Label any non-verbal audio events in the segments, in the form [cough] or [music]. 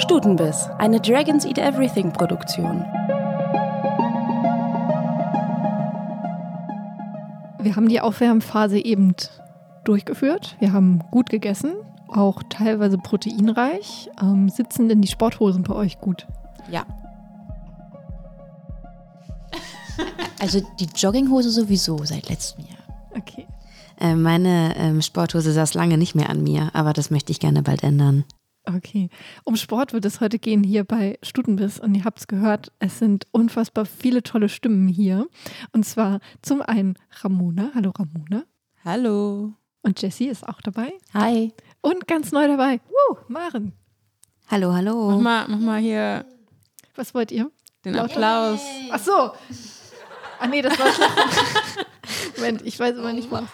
Stutenbiss, eine Dragons Eat Everything Produktion. Wir haben die Aufwärmphase eben durchgeführt. Wir haben gut gegessen, auch teilweise proteinreich. Ähm, sitzen denn die Sporthosen bei euch gut? Ja. [laughs] Also die Jogginghose sowieso seit letztem Jahr. Okay. Äh, meine ähm, Sporthose saß lange nicht mehr an mir, aber das möchte ich gerne bald ändern. Okay. Um Sport wird es heute gehen hier bei Stutenbiss und ihr habt es gehört, es sind unfassbar viele tolle Stimmen hier. Und zwar zum einen Ramona. Hallo Ramona. Hallo. Und Jessie ist auch dabei. Hi. Und ganz neu dabei, Woo, Maren. Hallo, hallo. Mach mal, mach mal hier Was wollt ihr? den Applaus. Ach so. Ah nee, das war schlecht. [laughs] Moment, ich weiß immer nicht mal.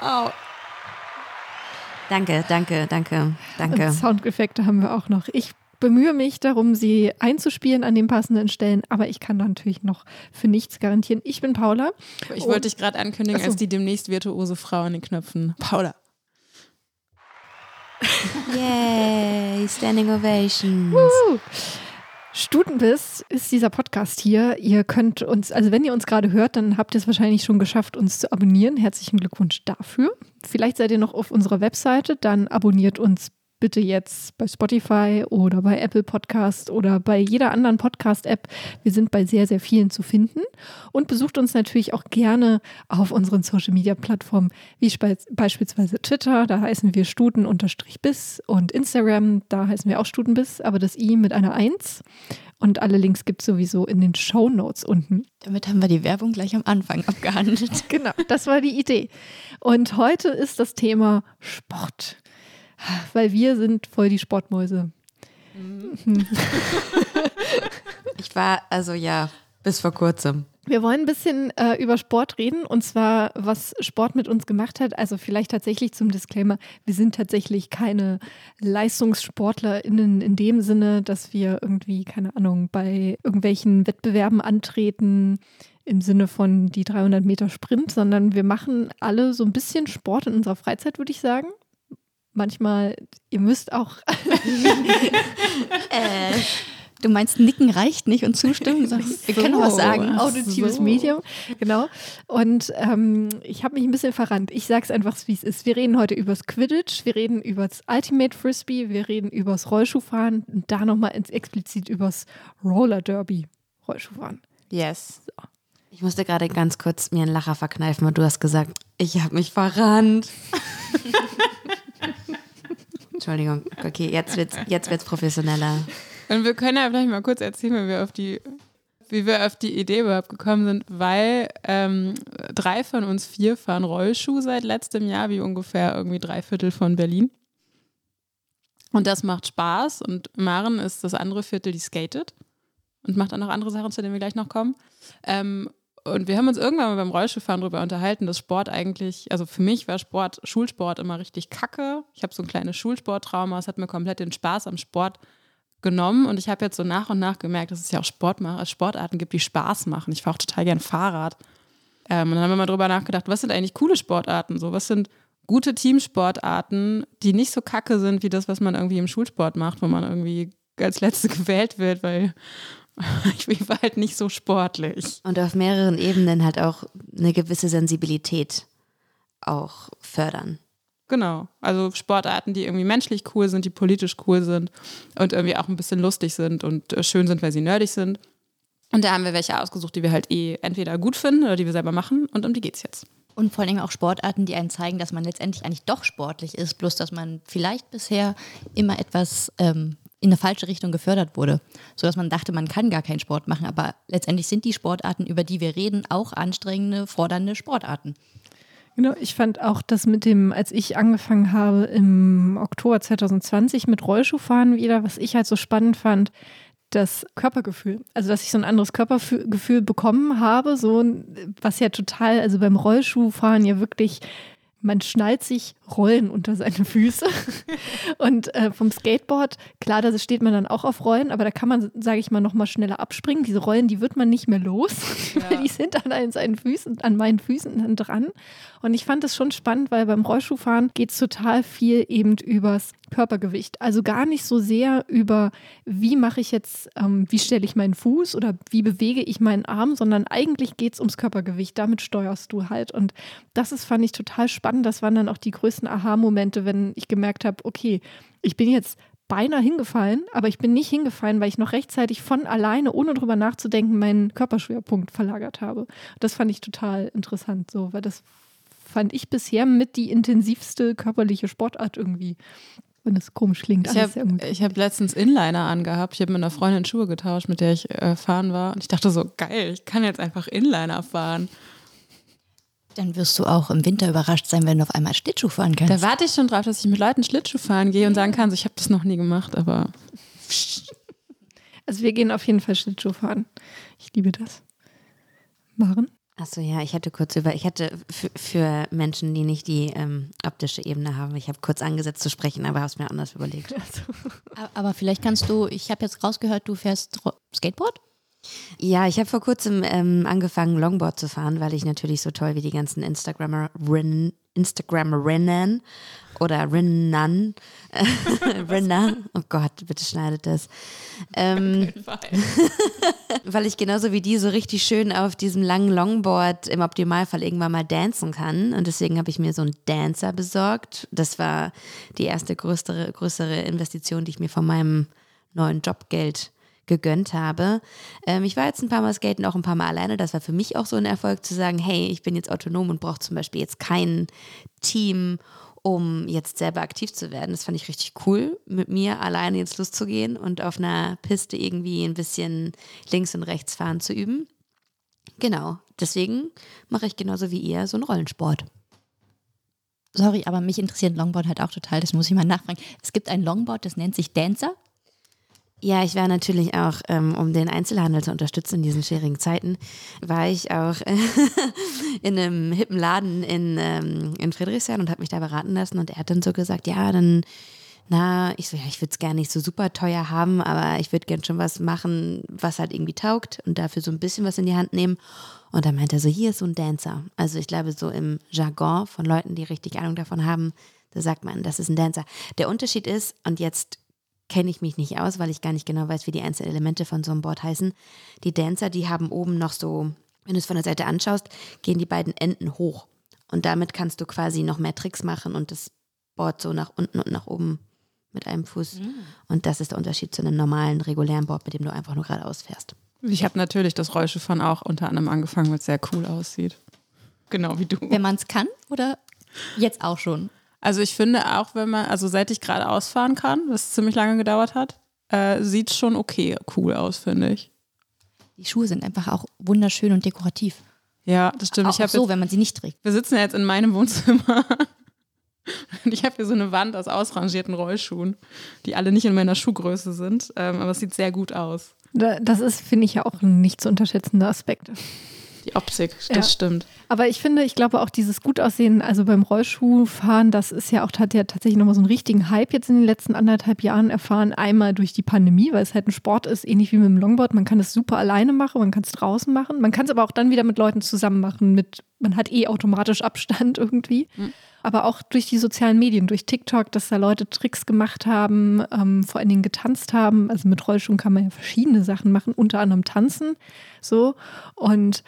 Danke, danke, danke, Und danke. Soundeffekte haben wir auch noch. Ich bemühe mich darum, sie einzuspielen an den passenden Stellen, aber ich kann da natürlich noch für nichts garantieren. Ich bin Paula. Ich wollte dich gerade ankündigen so. als die demnächst virtuose Frau an den Knöpfen. Paula. Yay, Standing Ovations. Woo! Stutenbiss ist dieser Podcast hier. Ihr könnt uns, also wenn ihr uns gerade hört, dann habt ihr es wahrscheinlich schon geschafft, uns zu abonnieren. Herzlichen Glückwunsch dafür. Vielleicht seid ihr noch auf unserer Webseite, dann abonniert uns bitte jetzt bei Spotify oder bei Apple Podcast oder bei jeder anderen Podcast-App. Wir sind bei sehr, sehr vielen zu finden. Und besucht uns natürlich auch gerne auf unseren Social-Media-Plattformen, wie beispielsweise Twitter, da heißen wir Stuten-Biss und Instagram, da heißen wir auch Stutenbiss, aber das I mit einer Eins. Und alle Links gibt es sowieso in den Show Notes unten. Damit haben wir die Werbung gleich am Anfang abgehandelt. [laughs] Genau, das war die Idee. Und heute ist das Thema Sport. Weil wir sind voll die Sportmäuse. Ich war, also ja, bis vor kurzem. Wir wollen ein bisschen äh, über Sport reden und zwar, was Sport mit uns gemacht hat. Also vielleicht tatsächlich zum Disclaimer, wir sind tatsächlich keine LeistungssportlerInnen in dem Sinne, dass wir irgendwie, keine Ahnung, bei irgendwelchen Wettbewerben antreten im Sinne von die 300 Meter Sprint, sondern wir machen alle so ein bisschen Sport in unserer Freizeit, würde ich sagen. Manchmal, ihr müsst auch [laughs] äh, du meinst, Nicken reicht nicht und zustimmen? sondern Wir können noch was sagen. [laughs] Auditives so. Medium, genau. Und ähm, ich habe mich ein bisschen verrannt. Ich sage es einfach, wie es ist. Wir reden heute übers Quidditch, wir reden übers Ultimate Frisbee, wir reden übers Rollschuhfahren und da nochmal explizit übers Roller Derby. Rollschuhfahren. Yes. Ich musste gerade ganz kurz mir einen Lacher verkneifen und du hast gesagt, ich habe mich verrannt. [laughs] [laughs] Entschuldigung, okay, jetzt wird's, jetzt wird's professioneller. Und wir können ja vielleicht mal kurz erzählen, wie wir auf die, wie wir auf die Idee überhaupt gekommen sind, weil ähm, drei von uns vier fahren Rollschuh seit letztem Jahr, wie ungefähr irgendwie drei Viertel von Berlin. Und das macht Spaß. Und Maren ist das andere Viertel, die skatet und macht auch noch andere Sachen, zu denen wir gleich noch kommen. Ähm, und wir haben uns irgendwann mal beim Rollschuhfahren darüber unterhalten, dass Sport eigentlich, also für mich war Sport, Schulsport immer richtig kacke. Ich habe so ein kleines Schulsporttrauma, es hat mir komplett den Spaß am Sport genommen und ich habe jetzt so nach und nach gemerkt, dass es ja auch Sport Sportarten gibt, die Spaß machen. Ich fahre auch total gern Fahrrad. Ähm, und dann haben wir mal drüber nachgedacht, was sind eigentlich coole Sportarten? So, was sind gute Teamsportarten, die nicht so kacke sind wie das, was man irgendwie im Schulsport macht, wo man irgendwie als Letzte [laughs] gewählt wird, weil [laughs] ich war halt nicht so sportlich. Und auf mehreren Ebenen halt auch eine gewisse Sensibilität auch fördern. Genau. Also Sportarten, die irgendwie menschlich cool sind, die politisch cool sind und irgendwie auch ein bisschen lustig sind und äh, schön sind, weil sie nerdig sind. Und da haben wir welche ausgesucht, die wir halt eh entweder gut finden oder die wir selber machen und um die geht's jetzt. Und vor allen Dingen auch Sportarten, die einen zeigen, dass man letztendlich eigentlich doch sportlich ist, bloß dass man vielleicht bisher immer etwas ähm, in eine falsche Richtung gefördert wurde, sodass man dachte, man kann gar keinen Sport machen. Aber letztendlich sind die Sportarten, über die wir reden, auch anstrengende, fordernde Sportarten. Genau, ich fand auch das mit dem, als ich angefangen habe im Oktober 2020 mit Rollschuhfahren wieder, was ich halt so spannend fand, das Körpergefühl. Also, dass ich so ein anderes Körpergefühl bekommen habe, so was ja total, also beim Rollschuhfahren ja wirklich, man schnallt sich Rollen unter seine Füße. [laughs] Und äh, vom Skateboard, klar, da steht man dann auch auf Rollen, aber da kann man, sage ich mal, noch mal schneller abspringen. Diese Rollen, die wird man nicht mehr los, Ja. weil [laughs] die sind an seinen Füßen, an meinen Füßen dann dran. Und ich fand das schon spannend, weil beim Rollschuhfahren geht es total viel eben übers Körpergewicht. Also gar nicht so sehr über, wie mache ich jetzt, ähm, wie stelle ich meinen Fuß oder wie bewege ich meinen Arm, sondern eigentlich geht es ums Körpergewicht. Damit steuerst du halt. Und das ist, fand ich total spannend. Das waren dann auch die größten Aha-Momente, wenn ich gemerkt habe, okay, ich bin jetzt beinahe hingefallen, aber ich bin nicht hingefallen, weil ich noch rechtzeitig von alleine, ohne drüber nachzudenken, meinen Körperschwerpunkt verlagert habe. Das fand ich total interessant, so, weil das fand ich bisher mit die intensivste körperliche Sportart irgendwie. Wenn es komisch klingt. Ich habe hab letztens Inliner angehabt. Ich habe mit einer Freundin Schuhe getauscht, mit der ich äh, fahren war. Und ich dachte so, geil, ich kann jetzt einfach Inliner fahren. Dann wirst du auch im Winter überrascht sein, wenn du auf einmal Schlittschuh fahren kannst. Da warte ich schon drauf, dass ich mit Leuten Schlittschuh fahren gehe und sagen kann, ich habe das noch nie gemacht, aber [laughs] Also wir gehen auf jeden Fall Schlittschuh fahren. Ich liebe das. Maren? Achso, ja, ich hatte kurz über, ich hatte für, Menschen, die nicht die ähm, optische Ebene haben, ich habe kurz angesetzt zu sprechen, aber habe es mir anders überlegt. Aber vielleicht kannst du, ich habe jetzt rausgehört, du fährst Skateboard? Ja, ich habe vor kurzem ähm, angefangen, Longboard zu fahren, weil ich natürlich so toll wie die ganzen Instagramerinnen, Instagramerinnen oder Rinnen, [laughs] Rinner, oh Gott, bitte schneidet das. Ähm, [laughs] weil ich genauso wie die so richtig schön auf diesem langen Longboard im Optimalfall irgendwann mal dancen kann. Und deswegen habe ich mir so einen Dancer besorgt. Das war die erste größere, größere Investition, die ich mir von meinem neuen Jobgeld gegönnt habe. Ähm, ich war jetzt ein paar Mal skaten, auch ein paar Mal alleine. Das war für mich auch so ein Erfolg zu sagen, hey, ich bin jetzt autonom und brauche zum Beispiel jetzt kein Team, um jetzt selber aktiv zu werden. Das fand ich richtig cool, mit mir alleine jetzt loszugehen und auf einer Piste irgendwie ein bisschen links und rechts fahren zu üben. Genau, deswegen mache ich genauso wie ihr so einen Rollensport. Sorry, aber mich interessiert Longboard halt auch total, das muss ich mal nachfragen. Es gibt ein Longboard, das nennt sich Dancer. Ja, ich war natürlich auch, ähm, um den Einzelhandel zu unterstützen in diesen schwierigen Zeiten, war ich auch [laughs] in einem hippen Laden in, ähm, in Friedrichshain und habe mich da beraten lassen und er hat dann so gesagt, ja, dann, na, ich so, ja, ich würde es gar nicht so super teuer haben, aber ich würde gern schon was machen, was halt irgendwie taugt und dafür so ein bisschen was in die Hand nehmen. Und dann meinte er so, hier ist so ein Dancer. Also ich glaube, so im Jargon von Leuten, die richtig Ahnung davon haben, da sagt man, das ist ein Dancer. Der Unterschied ist, und jetzt kenne ich mich nicht aus, weil ich gar nicht genau weiß, wie die einzelnen Elemente von so einem Board heißen. Die Dancer, die haben oben noch so, wenn du es von der Seite anschaust, gehen die beiden Enden hoch. Und damit kannst du quasi noch mehr Tricks machen und das Board so nach unten und nach oben mit einem Fuß. Und das ist der Unterschied zu einem normalen, regulären Board, mit dem du einfach nur geradeaus fährst. ich habe natürlich das Rollschuhfahren auch unter anderem angefangen, weil es sehr cool aussieht. Genau wie du. Wenn man es kann oder jetzt auch schon? Also ich finde auch, wenn man, also seit ich gerade ausfahren kann, was ziemlich lange gedauert hat, äh, sieht schon okay cool aus, finde ich. Die Schuhe sind einfach auch wunderschön und dekorativ. Ja, das stimmt. Auch ich habe so, jetzt, wenn man sie nicht trägt. wir sitzen ja jetzt in meinem Wohnzimmer und [laughs] ich habe hier so eine Wand aus ausrangierten Rollschuhen, die alle nicht in meiner Schuhgröße sind, ähm, aber es sieht sehr gut aus. Da- Das ist, finde ich, ja auch ein nicht zu unterschätzender Aspekt. Die Optik, das Ja. stimmt. Aber ich finde, ich glaube auch dieses Gutaussehen, also beim Rollschuhfahren, das ist ja auch, hat ja tatsächlich nochmal so einen richtigen Hype jetzt in den letzten anderthalb Jahren erfahren. Einmal durch die Pandemie, weil es halt ein Sport ist, ähnlich wie mit dem Longboard. Man kann es super alleine machen, man kann es draußen machen. Man kann es aber auch dann wieder mit Leuten zusammen machen. Mit, man hat eh automatisch Abstand [laughs] irgendwie. Aber auch durch die sozialen Medien, durch TikTok, dass da Leute Tricks gemacht haben, ähm, vor allen Dingen getanzt haben. Also mit Rollschuhen kann man ja verschiedene Sachen machen, unter anderem tanzen. So. Und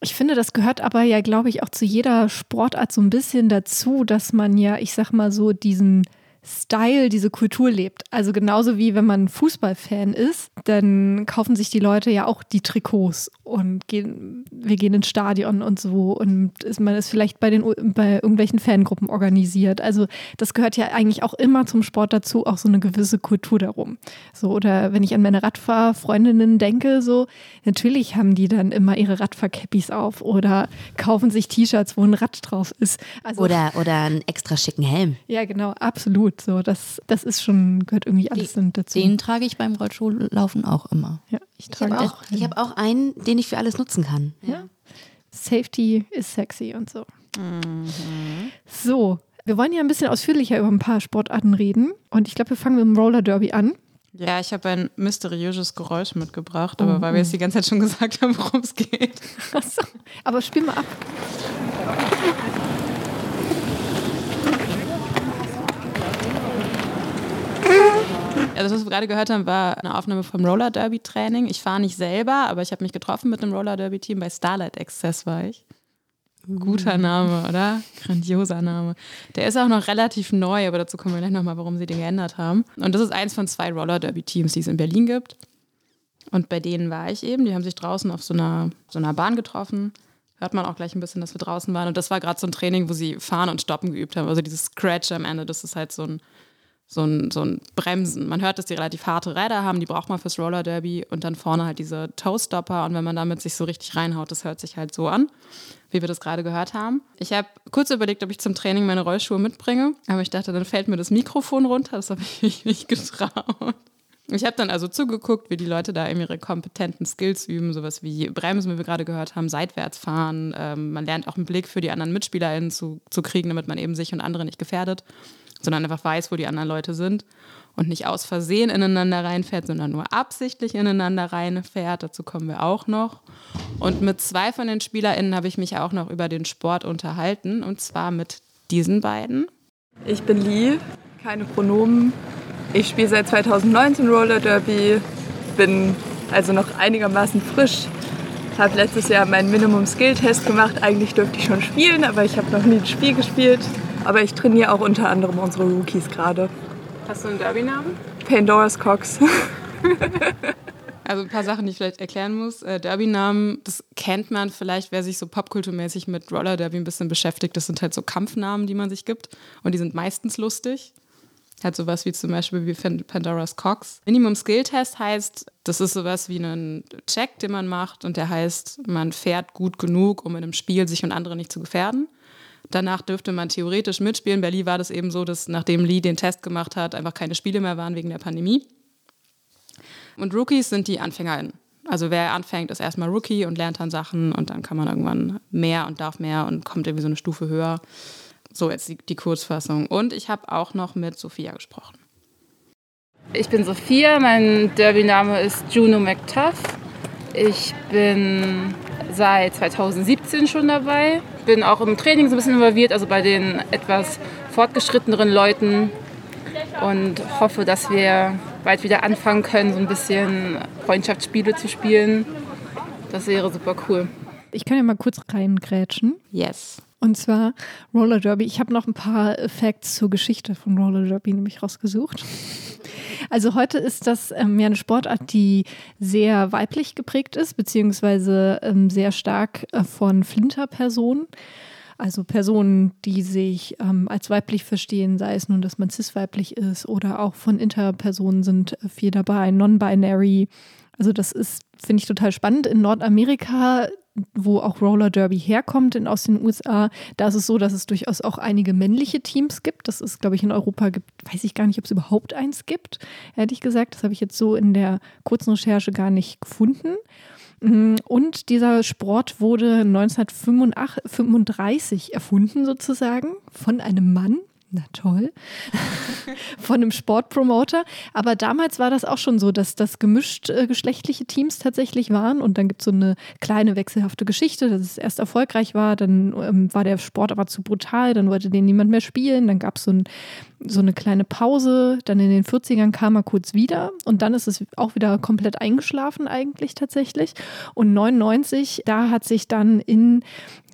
ich finde, das gehört aber ja, glaube ich, auch zu jeder Sportart so ein bisschen dazu, dass man ja, ich sag mal so, diesen Style, diese Kultur lebt. Also genauso wie wenn man Fußballfan ist, dann kaufen sich die Leute ja auch die Trikots und gehen, wir gehen ins Stadion und so und ist, man ist vielleicht bei den bei irgendwelchen Fangruppen organisiert. Also das gehört ja eigentlich auch immer zum Sport dazu, auch so eine gewisse Kultur darum. So oder wenn ich an meine Radfahrfreundinnen denke, so natürlich haben die dann immer ihre Radfahrcappys auf oder kaufen sich T-Shirts, wo ein Rad drauf ist. Also Oder, oder einen extra schicken Helm. ja, genau, absolut. So, das, das ist schon, gehört irgendwie alles dann dazu. Den trage ich beim Rollschuhlaufen auch immer. ja, ich Ich trage habe auch. auch, ich hab auch einen, den ich für alles nutzen kann. Ja. Safety is sexy und so. Mhm. So, Wir wollen ja ein bisschen ausführlicher über ein paar Sportarten reden. Und ich glaube, wir fangen mit dem Roller Derby an. Ja, ich habe ein mysteriöses Geräusch mitgebracht, aber oh. weil wir jetzt die ganze Zeit schon [laughs] gesagt haben, worum es geht. Achso, aber spiel mal ab. Also was wir gerade gehört haben, war eine Aufnahme vom Roller Derby Training. Ich fahre nicht selber, aber ich habe mich getroffen mit einem Roller Derby Team. Bei Starlight Access war ich. Guter Name, oder? Grandioser Name. Der ist auch noch relativ neu, aber dazu kommen wir gleich nochmal, warum sie den geändert haben. Und das ist eins von zwei Roller Derby Teams, die es in Berlin gibt. Und bei denen war ich eben. Die haben sich draußen auf so einer, so einer Bahn getroffen. Hört man auch gleich ein bisschen, dass wir draußen waren. Und das war gerade so ein Training, wo sie fahren und stoppen geübt haben. Also dieses Scratch am Ende, das ist halt so ein, so ein, so ein Bremsen. Man hört, dass die relativ harte Räder haben, die braucht man fürs Roller Derby. Und dann vorne halt diese Toe-Stopper. Und wenn man damit sich so richtig reinhaut, das hört sich halt so an wie wir das gerade gehört haben. Ich habe kurz überlegt, ob ich zum Training meine Rollschuhe mitbringe, aber ich dachte, dann fällt mir das Mikrofon runter. Das habe ich [laughs] mich nicht getraut. Ich habe dann also zugeguckt, wie die Leute da ihre kompetenten Skills üben, sowas wie Bremsen, wie wir gerade gehört haben, seitwärts fahren. Ähm, man lernt auch einen Blick für die anderen MitspielerInnen zu, zu kriegen, damit man eben sich und andere nicht gefährdet, sondern einfach weiß, wo die anderen Leute sind und nicht aus Versehen ineinander reinfährt, sondern nur absichtlich ineinander reinfährt. Dazu kommen wir auch noch. Und mit zwei von den SpielerInnen habe ich mich auch noch über den Sport unterhalten und zwar mit diesen beiden. Ich bin Lee, keine Pronomen. Ich spiele seit 2019 Roller Derby, bin also noch einigermaßen frisch. Habe letztes Jahr meinen Minimum Skill Test gemacht. Eigentlich dürfte ich schon spielen, aber ich habe noch nie ein Spiel gespielt. Aber ich trainiere auch unter anderem unsere Rookies gerade. Hast du einen Derby-Namen? Pandora's Cox. [laughs] also ein paar Sachen, die ich vielleicht erklären muss. Äh, Derby-Namen, das kennt man vielleicht, wer sich so popkulturmäßig mit Roller Derby ein bisschen beschäftigt. Das sind halt so Kampfnamen, die man sich gibt. Und die sind meistens lustig. Hat sowas wie zum Beispiel wie Pandora's Cox. Minimum Skill Test heißt, das ist sowas wie ein Check, den man macht und der heißt, man fährt gut genug, um in einem Spiel sich und andere nicht zu gefährden. Danach dürfte man theoretisch mitspielen. Bei Lee war das eben so, dass nachdem Lee den Test gemacht hat, einfach keine Spiele mehr waren wegen der Pandemie. Und Rookies sind die AnfängerInnen. Also wer anfängt, ist erstmal Rookie und lernt dann Sachen und dann kann man irgendwann mehr und darf mehr und kommt irgendwie so eine Stufe höher. So jetzt die, die Kurzfassung. Und ich habe auch noch mit Sophia gesprochen. Ich bin Sophia, mein Derby-Name ist Juno McTuff. Ich bin seit 2017 schon dabei. Bin auch im Training so ein bisschen involviert, also bei den etwas fortgeschritteneren Leuten und hoffe, dass wir bald wieder anfangen können, so ein bisschen Freundschaftsspiele zu spielen. Das wäre super cool. Ich kann ja mal kurz reingrätschen. Yes. Und zwar Roller Derby. Ich habe noch ein paar Facts zur Geschichte von Roller Derby nämlich rausgesucht. Also heute ist das ähm, ja eine Sportart, die sehr weiblich geprägt ist, beziehungsweise ähm, sehr stark äh, von Flinterpersonen. Also Personen, die sich ähm, als weiblich verstehen, sei es nun, dass man cis-weiblich ist oder auch von Interpersonen sind äh, viel dabei, non-binary. Also das ist, finde ich, total spannend. In Nordamerika wo auch Roller Derby herkommt in, aus den USA, da ist es so, dass es durchaus auch einige männliche Teams gibt. Das ist, glaube ich, in Europa gibt, weiß ich gar nicht, ob es überhaupt eins gibt, ehrlich gesagt. Das habe ich jetzt so in der kurzen Recherche gar nicht gefunden. Mm, und dieser Sport wurde 1935 erfunden, sozusagen, von einem Mann, na toll, [laughs] von einem Sportpromoter. Aber damals war das auch schon so, dass das gemischt äh, geschlechtliche Teams tatsächlich waren. Und dann gibt es so eine kleine wechselhafte Geschichte, dass es erst erfolgreich war, dann ähm, war der Sport aber zu brutal, dann wollte den niemand mehr spielen. Dann gab so es ein, so eine kleine Pause. Dann in den 40ern kam er kurz wieder und dann ist es auch wieder komplett eingeschlafen eigentlich tatsächlich. Und 99, da hat sich dann in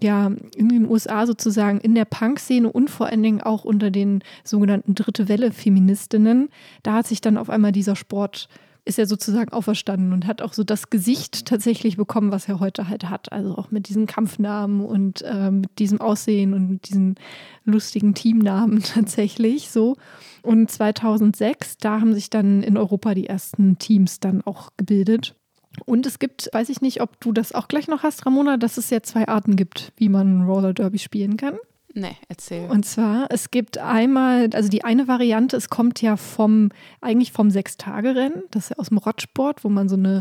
ja, in den USA sozusagen in der Punk-Szene und vor allen Dingen auch unter den sogenannten Dritte Welle-Feministinnen, da hat sich dann auf einmal dieser Sport ist er sozusagen auferstanden und hat auch so das Gesicht tatsächlich bekommen, was er heute halt hat. Also auch mit diesen Kampfnamen und äh, mit diesem Aussehen und mit diesen lustigen Teamnamen [laughs] tatsächlich so. Und 2006, da haben sich dann in Europa die ersten Teams dann auch gebildet. Und es gibt, weiß ich nicht, ob du das auch gleich noch hast, Ramona, dass es ja zwei Arten gibt, wie man Roller Derby spielen kann. Nee, erzähl. Und zwar, es gibt einmal, also die eine Variante, es kommt ja vom, eigentlich vom Sechstagerennen, das ist ja aus dem Rottsport, wo man so eine,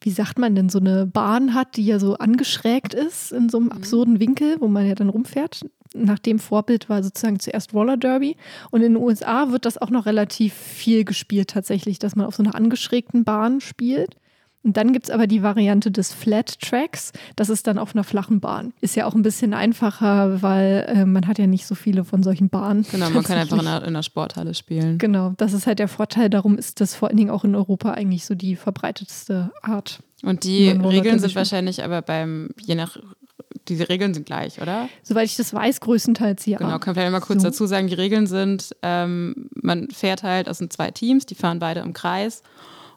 wie sagt man denn, so eine Bahn hat, die ja so angeschrägt ist in so einem mhm. absurden Winkel, wo man ja dann rumfährt. nach dem Vorbild war sozusagen zuerst Roller Derby. Und in den USA wird das auch noch relativ viel gespielt tatsächlich, dass man auf so einer angeschrägten Bahn spielt. Und dann gibt es aber die Variante des Flat Tracks. Das ist dann auf einer flachen Bahn. Ist ja auch ein bisschen einfacher, weil äh, man hat ja nicht so viele von solchen Bahnen. Genau, man kann einfach in der, in der Sporthalle spielen. Genau, das ist halt der Vorteil. Darum ist das vor allen Dingen auch in Europa eigentlich so die verbreitetste Art. Und die Regeln sind wahrscheinlich aber beim, je nach die Regeln sind gleich, oder? Soweit ich das weiß, größtenteils ja. Genau, kann vielleicht mal kurz so. dazu sagen, die Regeln sind, ähm, man fährt halt, das sind zwei Teams, die fahren beide im Kreis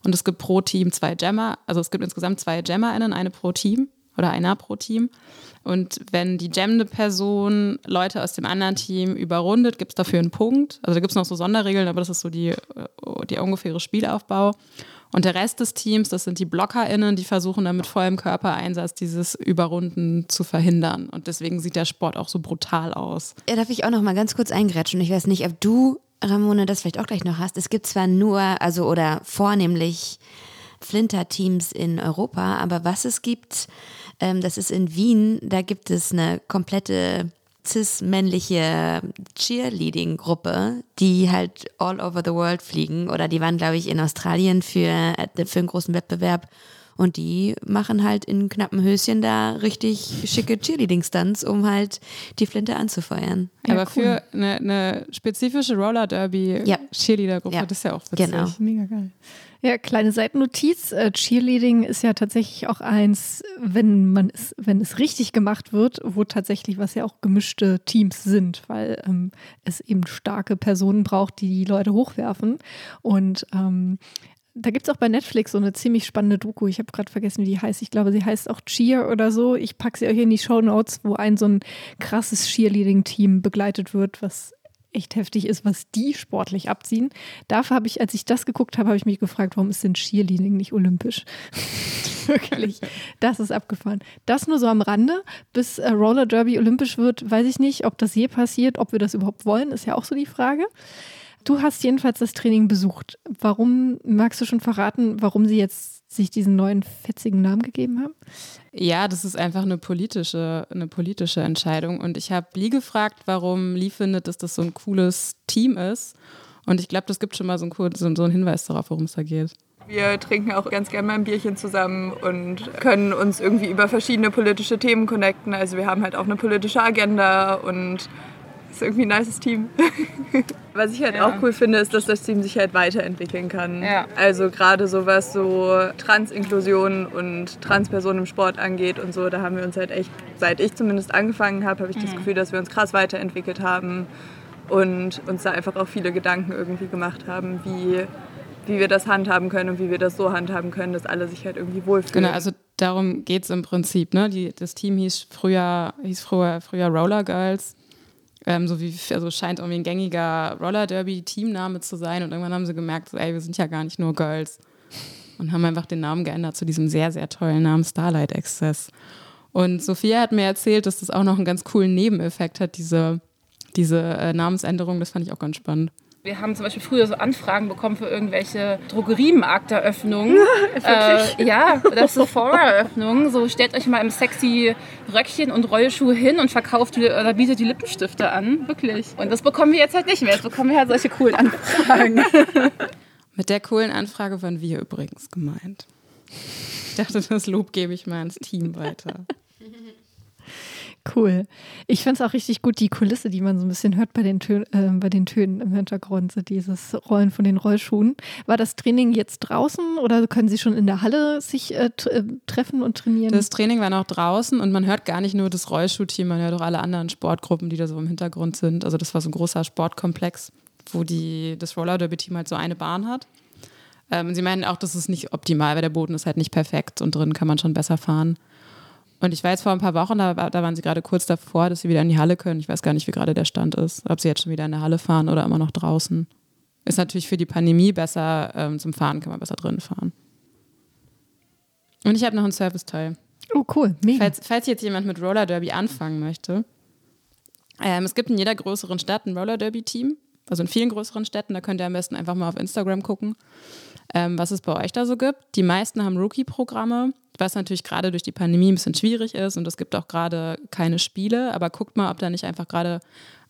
und es gibt pro Team zwei Jammer, also es gibt insgesamt zwei JammerInnen, eine pro Team oder einer pro Team. Und wenn die jammende Person Leute aus dem anderen Team überrundet, gibt es dafür einen Punkt. Also da gibt es noch so Sonderregeln, aber das ist so die, der ungefähre Spielaufbau. Und der Rest des Teams, das sind die BlockerInnen, die versuchen dann mit vollem Körpereinsatz dieses Überrunden zu verhindern. Und deswegen sieht der Sport auch so brutal aus. Ja, darf ich auch noch mal ganz kurz eingrätschen? Ich weiß nicht, ob du, Ramone, das vielleicht auch gleich noch hast. Es gibt zwar nur, also oder vornehmlich Flinter-Teams in Europa, aber was es gibt, ähm, das ist in Wien, da gibt es eine komplette cis-männliche Cheerleading-Gruppe, die halt all over the world fliegen. Oder die waren, glaube ich, in Australien für, äh, für einen großen Wettbewerb. Und die machen halt in knappen Höschen da richtig schicke Cheerleading-Stunts, um halt die Flinte anzufeuern. Ja, Aber cool. für eine, eine, spezifische Roller Derby ja. Cheerleader-Gruppe, ja. das ist ja auch witzig. Genau. Mega geil. Ja, kleine Seitennotiz. Äh, Cheerleading ist ja tatsächlich auch eins, wenn man es, wenn es richtig gemacht wird, wo tatsächlich was ja auch gemischte Teams sind, weil ähm, es eben starke Personen braucht, die die Leute hochwerfen. Und ähm, da gibt es auch bei Netflix so eine ziemlich spannende Doku. Ich habe gerade vergessen, wie die heißt. Ich glaube, sie heißt auch Cheer oder so. Ich packe sie euch in die Show Notes, wo ein so ein krasses Cheerleading-Team begleitet wird, was echt heftig ist, was die sportlich abziehen. Dafür habe ich, als ich das geguckt habe, habe ich mich gefragt, warum ist denn Cheerleading nicht olympisch? [laughs] Wirklich, das ist abgefahren. Das nur so am Rande. Bis äh, Roller Derby olympisch wird, weiß ich nicht, ob das je passiert, ob wir das überhaupt wollen, ist ja auch so die Frage. Du hast jedenfalls das Training besucht. Warum, magst du schon verraten, warum sie jetzt sich diesen neuen fetzigen Namen gegeben haben? Ja, das ist einfach eine politische, eine politische Entscheidung. Und ich habe Lee gefragt, warum Lee findet, dass das so ein cooles Team ist. Und ich glaube, das gibt schon mal so einen, so einen Hinweis darauf, worum es da geht. Wir trinken auch ganz gerne mal ein Bierchen zusammen und können uns irgendwie über verschiedene politische Themen connecten. Also wir haben halt auch eine politische Agenda und ist irgendwie ein nices Team. [laughs] Was ich halt ja. auch cool finde, ist, dass das Team sich halt weiterentwickeln kann. Ja. Also gerade so was so Transinklusion und Transpersonen im Sport angeht und so, da haben wir uns halt echt, seit ich zumindest angefangen habe, habe ich mhm. das Gefühl, dass wir uns krass weiterentwickelt haben und uns da einfach auch viele Gedanken irgendwie gemacht haben, wie wie wir das handhaben können und wie wir das so handhaben können, dass alle sich halt irgendwie wohlfühlen. Genau, also darum geht es im Prinzip. Ne? Die, das Team hieß früher, hieß früher, früher Roller Girls ähm, so wie, also scheint irgendwie ein gängiger Roller Derby-Teamname zu sein. Und irgendwann haben sie gemerkt, so, ey, wir sind ja gar nicht nur Girls. Und haben einfach den Namen geändert zu diesem sehr, sehr tollen Namen Starlight Access. Und Sophia hat mir erzählt, dass das auch noch einen ganz coolen Nebeneffekt hat, diese, diese äh, Namensänderung. Das fand ich auch ganz spannend. Wir haben zum Beispiel früher so Anfragen bekommen für irgendwelche Drogeriemarkteröffnungen. [laughs] äh, ja, das Sephora-Eröffnungen. So stellt euch mal im sexy Röckchen und Rollschuh hin und verkauft oder bietet die Lippenstifte an. Wirklich. Und das bekommen wir jetzt halt nicht mehr. Jetzt bekommen wir halt solche coolen Anfragen. [laughs] Mit der coolen Anfrage waren wir übrigens gemeint. Ich dachte, das Lob gebe ich mal ins Team weiter. Cool. Ich finde es auch richtig gut, die Kulisse, die man so ein bisschen hört bei den, Tön äh, bei den Tönen im Hintergrund, so dieses Rollen von den Rollschuhen. War das Training jetzt draußen oder können Sie schon in der Halle sich äh, äh, treffen und trainieren? Das Training war noch draußen und man hört gar nicht nur das Rollschuhteam, man hört auch alle anderen Sportgruppen, die da so im Hintergrund sind. Also das war so ein großer Sportkomplex, wo die, das Roller Derby-Team halt so eine Bahn hat. Ähm, sie meinen auch, das ist nicht optimal, weil der Boden ist halt nicht perfekt und drin kann man schon besser fahren. Und ich war jetzt vor ein paar Wochen, da, da waren sie gerade kurz davor, dass sie wieder in die Halle können. Ich weiß gar nicht, wie gerade der Stand ist. Ob sie jetzt schon wieder in der Halle fahren oder immer noch draußen. Ist natürlich für die Pandemie besser. Ähm, zum Fahren kann man besser drin fahren. Und ich habe noch ein Serviceteil. Oh, cool. Mega. Falls, falls jetzt jemand mit Roller Derby anfangen möchte. Ähm, es gibt in jeder größeren Stadt ein Roller Derby-Team. Also in vielen größeren Städten. Da könnt ihr am besten einfach mal auf Instagram gucken, ähm, was es bei euch da so gibt. Die meisten haben Rookie-Programme, was natürlich gerade durch die Pandemie ein bisschen schwierig ist und es gibt auch gerade keine Spiele. Aber guckt mal, ob da nicht einfach gerade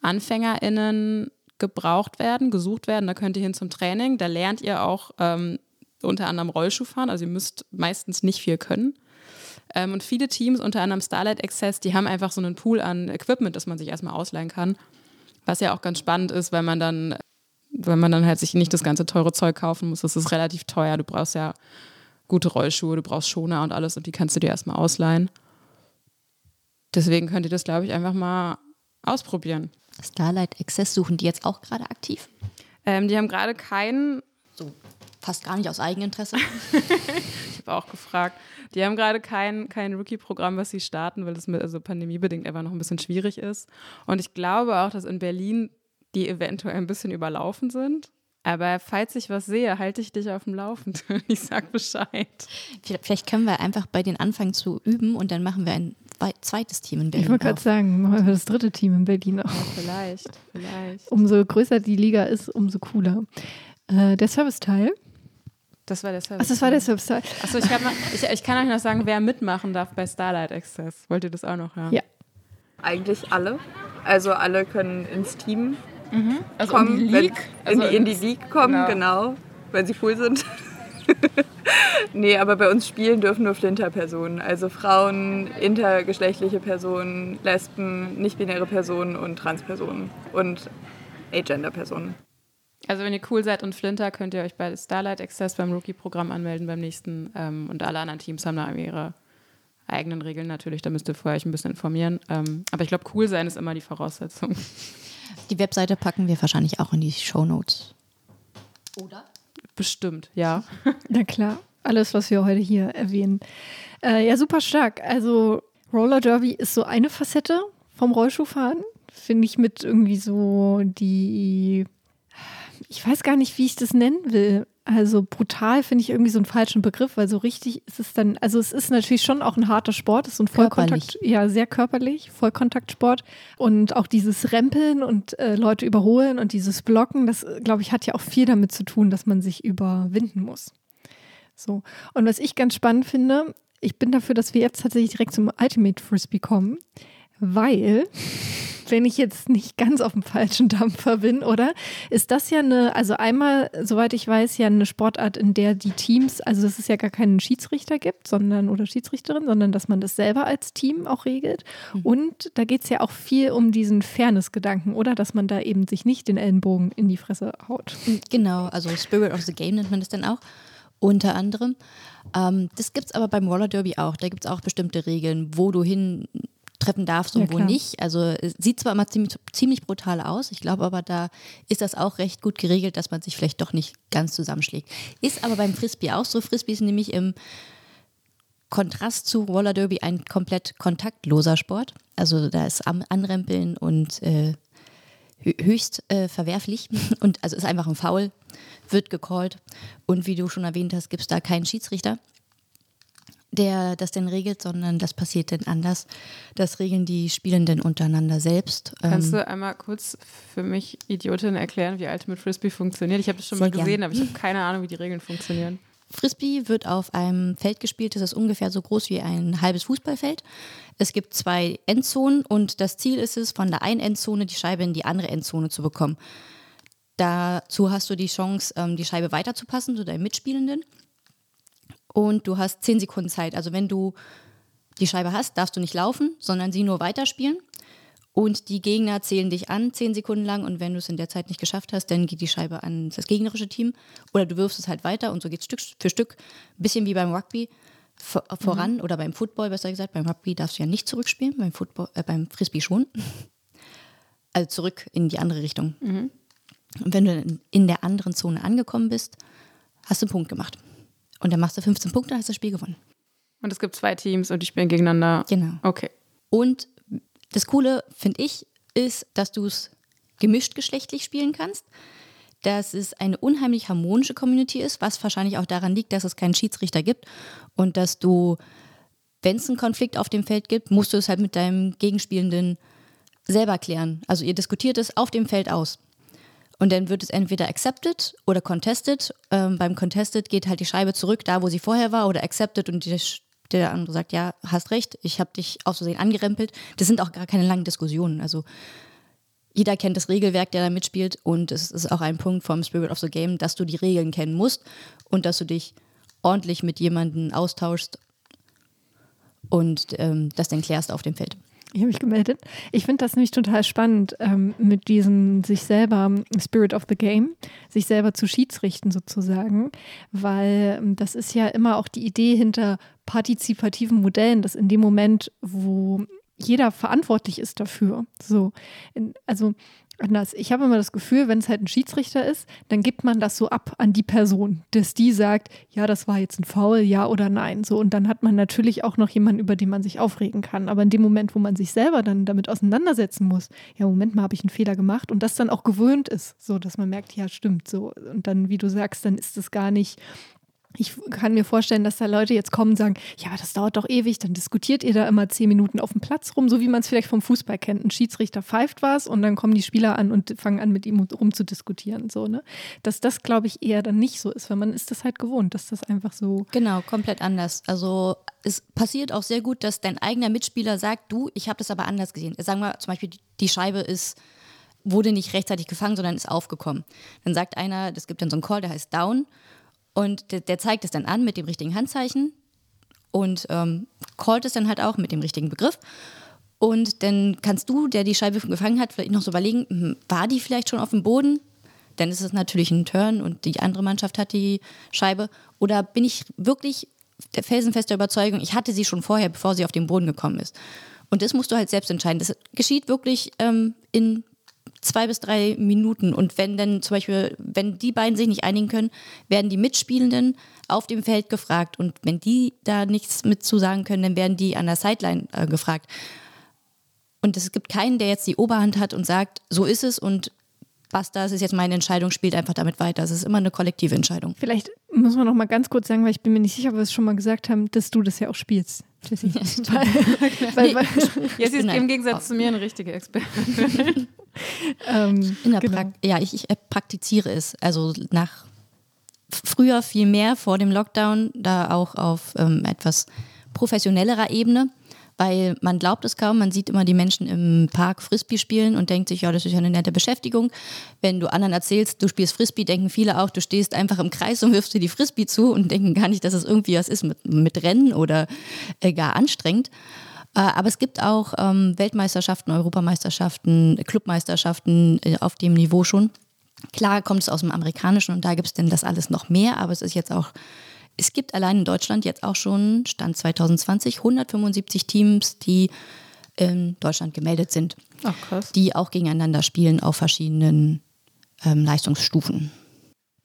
AnfängerInnen gebraucht werden, gesucht werden. Da könnt ihr hin zum Training. Da lernt ihr auch ähm, unter anderem Rollschuh fahren. Also ihr müsst meistens nicht viel können. Ähm, und viele Teams, unter anderem Starlight Access, die haben einfach so einen Pool an Equipment, das man sich erstmal ausleihen kann. Was ja auch ganz spannend ist, weil man dann, wenn man dann halt sich nicht das ganze teure Zeug kaufen muss. Das ist relativ teuer. Du brauchst ja gute Rollschuhe, du brauchst Schoner und alles und die kannst du dir erstmal ausleihen. Deswegen könnt ihr das, glaube ich, einfach mal ausprobieren. Starlight Access suchen die jetzt auch gerade aktiv? Ähm, die haben gerade keinen. Fast gar nicht aus Eigeninteresse. [laughs] ich habe auch gefragt. Die haben gerade kein, kein Rookie-Programm, was sie starten, weil das mit, also pandemiebedingt einfach noch ein bisschen schwierig ist. Und ich glaube auch, dass in Berlin die eventuell ein bisschen überlaufen sind. Aber falls ich was sehe, halte ich dich auf dem Laufenden. [laughs] Ich sag Bescheid. Vielleicht können wir einfach bei den anfangen zu üben und dann machen wir ein zweites Team in Berlin. Ich wollte gerade sagen, machen wir das dritte Team in Berlin auch. Ja, vielleicht, vielleicht. Umso größer die Liga ist, umso cooler. Äh, der Serviceteil. Das war der Service. Ach, das war der Serviceteil. Achso, ich, ich, ich kann euch noch sagen, wer mitmachen darf bei Starlight Access. Wollt ihr das auch noch hören? Ja. Eigentlich alle. Also alle können ins Team mhm. also kommen, in die League, wenn, also in die League kommen, genau. genau, wenn sie cool sind. [laughs] nee, aber bei uns spielen dürfen nur Flinter-Personen. Also Frauen, intergeschlechtliche Personen, Lesben, nicht-binäre Personen und Transpersonen. Und Agender-Personen. Also wenn ihr cool seid und Flinter, könnt ihr euch bei Starlight Access beim Rookie-Programm anmelden beim nächsten. Ähm, und alle anderen Teams haben da ihre eigenen Regeln natürlich. Da müsst ihr vorher euch ein bisschen informieren. Ähm, aber ich glaube, cool sein ist immer die Voraussetzung. Die Webseite packen wir wahrscheinlich auch in die Show Notes. Oder? Bestimmt, ja. [laughs] Na klar, alles, was wir heute hier erwähnen. Äh, ja, super stark. Also Roller Derby ist so eine Facette vom Rollschuhfahren. Finde ich mit irgendwie so die ich weiß gar nicht, wie ich das nennen will. Also brutal finde ich irgendwie so einen falschen Begriff, weil so richtig ist es dann, also es ist natürlich schon auch ein harter Sport, es ist so ein Vollkontakt, körperlich. ja, sehr körperlich, Vollkontaktsport und auch dieses Rempeln und äh, Leute überholen und dieses Blocken, das glaube ich hat ja auch viel damit zu tun, dass man sich überwinden muss. So. Und was ich ganz spannend finde, ich bin dafür, dass wir jetzt tatsächlich direkt zum Ultimate Frisbee kommen, weil wenn ich jetzt nicht ganz auf dem falschen Dampfer bin, oder? Ist das ja eine, also einmal, soweit ich weiß, ja eine Sportart, in der die Teams, also dass es ja gar keinen Schiedsrichter gibt, sondern oder Schiedsrichterin, sondern dass man das selber als Team auch regelt. Mhm. Und da geht es ja auch viel um diesen Fairness-Gedanken, oder? Dass man da eben sich nicht den Ellenbogen in die Fresse haut. Genau, also Spirit of the Game nennt man das dann auch unter anderem. Ähm, das gibt es aber beim Roller Derby auch. Da gibt es auch bestimmte Regeln, wo du hin treffen darfst und ja, wo nicht. Also sieht zwar immer ziemlich, ziemlich brutal aus, ich glaube aber, da ist das auch recht gut geregelt, dass man sich vielleicht doch nicht ganz zusammenschlägt. Ist aber beim Frisbee auch so. Frisbee ist nämlich im Kontrast zu Roller Derby ein komplett kontaktloser Sport. Also da ist Anrempeln und äh, höchst äh, verwerflich [laughs] und also ist einfach ein Foul, wird gecallt und wie du schon erwähnt hast, gibt es da keinen Schiedsrichter der das denn regelt, sondern das passiert denn anders. Das regeln die Spielenden untereinander selbst. Kannst ähm, du einmal kurz für mich Idiotin erklären, wie Ultimate Frisbee funktioniert? Ich habe das schon mal gesehen, gern. aber ich habe keine Ahnung, wie die Regeln funktionieren. Frisbee wird auf einem Feld gespielt, das ist ungefähr so groß wie ein halbes Fußballfeld. Es gibt zwei Endzonen und das Ziel ist es, von der einen Endzone die Scheibe in die andere Endzone zu bekommen. Dazu hast du die Chance, ähm, die Scheibe weiterzupassen zu deinen Mitspielenden und du hast zehn Sekunden Zeit. Also wenn du die Scheibe hast, darfst du nicht laufen, sondern sie nur weiterspielen. Und die Gegner zählen dich an zehn Sekunden lang und wenn du es in der Zeit nicht geschafft hast, dann geht die Scheibe an das gegnerische Team oder du wirfst es halt weiter und so geht es Stück für Stück, ein bisschen wie beim Rugby voran mhm. oder beim Football besser gesagt. Beim Rugby darfst du ja nicht zurückspielen, beim, Football, äh, beim Frisbee schon. [laughs] Also zurück in die andere Richtung. Mhm. Und wenn du in der anderen Zone angekommen bist, hast du einen Punkt gemacht. Und dann machst du 15 Punkte, dann hast das Spiel gewonnen. Und es gibt zwei Teams und die spielen gegeneinander. Genau. Okay. Und das Coole, finde ich, ist, dass du es gemischt geschlechtlich spielen kannst. Dass es eine unheimlich harmonische Community ist, was wahrscheinlich auch daran liegt, dass es keinen Schiedsrichter gibt und dass du, wenn es einen Konflikt auf dem Feld gibt, musst du es halt mit deinem Gegenspielenden selber klären. Also ihr diskutiert es auf dem Feld aus. Und dann wird es entweder accepted oder contested. Ähm, beim contested geht halt die Scheibe zurück, da wo sie vorher war, oder accepted und die, der andere sagt, ja, hast recht, ich habe dich aus Versehen angerempelt. Das sind auch gar keine langen Diskussionen. Also jeder kennt das Regelwerk, der da mitspielt und es ist auch ein Punkt vom Spirit of the Game, dass du die Regeln kennen musst und dass du dich ordentlich mit jemandem austauschst und ähm, das dann klärst auf dem Feld. [laughs] Ich habe mich gemeldet. Ich finde das nämlich total spannend, ähm, mit diesem sich selber Spirit of the Game, sich selber zu Schiedsrichten sozusagen, weil ähm, das ist ja immer auch die Idee hinter partizipativen Modellen, dass in dem Moment, wo jeder verantwortlich ist dafür, so, in, also anders. Ich habe immer das Gefühl, wenn es halt ein Schiedsrichter ist, dann gibt man das so ab an die Person, dass die sagt, ja, das war jetzt ein Foul, ja oder nein. So, und dann hat man natürlich auch noch jemanden, über den man sich aufregen kann. Aber in dem Moment, wo man sich selber dann damit auseinandersetzen muss, ja, Moment mal, habe ich einen Fehler gemacht und das dann auch gewöhnt ist, so dass man merkt, ja, stimmt, so. Und dann, wie du sagst, dann ist es gar nicht ich kann mir vorstellen, dass da Leute jetzt kommen und sagen, ja, aber das dauert doch ewig, dann diskutiert ihr da immer zehn Minuten auf dem Platz rum, so wie man es vielleicht vom Fußball kennt. Ein Schiedsrichter pfeift was und dann kommen die Spieler an und fangen an, mit ihm rumzudiskutieren. So, ne? Dass das, glaube ich, eher dann nicht so ist, weil man ist das halt gewohnt, dass das einfach so. Genau, komplett anders. Also es passiert auch sehr gut, dass dein eigener Mitspieler sagt, du, ich habe das aber anders gesehen. Sagen wir zum Beispiel, die Scheibe ist wurde nicht rechtzeitig gefangen, sondern ist aufgekommen. Dann sagt einer, es gibt dann so einen Call, der heißt Down und der, der zeigt es dann an mit dem richtigen Handzeichen und ähm, callt es dann halt auch mit dem richtigen Begriff. Und dann kannst du, der die Scheibe gefangen hat, vielleicht noch so überlegen, hm, war die vielleicht schon auf dem Boden? Dann ist es natürlich ein Turn und die andere Mannschaft hat die Scheibe. Oder bin ich wirklich der felsenfester Überzeugung, ich hatte sie schon vorher, bevor sie auf den Boden gekommen ist. Und das musst du halt selbst entscheiden. Das geschieht wirklich ähm, in zwei bis drei Minuten. Und wenn dann zum Beispiel, wenn die beiden sich nicht einigen können, werden die Mitspielenden auf dem Feld gefragt. Und wenn die da nichts mit zu sagen können, dann werden die an der Sideline äh, gefragt. Und es gibt keinen, der jetzt die Oberhand hat und sagt, so ist es und basta, das ist jetzt meine Entscheidung, spielt einfach damit weiter. Es ist immer eine kollektive Entscheidung. Vielleicht muss man noch mal ganz kurz sagen, weil ich bin mir nicht sicher, ob wir es schon mal gesagt haben, dass du das ja auch spielst. Jessie. Ja, [laughs] [laughs] weil, [laughs] ist im Gegensatz zu mir eine richtige Expertin. ähm, genau. ja, ich, ich praktiziere es. Also nach früher viel mehr vor dem Lockdown, da auch auf ähm, etwas professionellerer Ebene weil man glaubt es kaum, man sieht immer die Menschen im Park Frisbee spielen und denkt sich, ja, das ist ja eine nette Beschäftigung. Wenn du anderen erzählst, du spielst Frisbee, denken viele auch, du stehst einfach im Kreis und wirfst dir die Frisbee zu und denken gar nicht, dass es irgendwie was ist mit, mit Rennen oder äh, gar anstrengend. Äh, aber es gibt auch ähm, Weltmeisterschaften, Europameisterschaften, Clubmeisterschaften äh, auf dem Niveau schon. Klar kommt es aus dem Amerikanischen und da gibt es denn das alles noch mehr, aber es ist jetzt auch es gibt allein in Deutschland jetzt auch schon, Stand 2020, 175 Teams, die in Deutschland gemeldet sind. Ach, krass. Die auch gegeneinander spielen auf verschiedenen ähm, Leistungsstufen.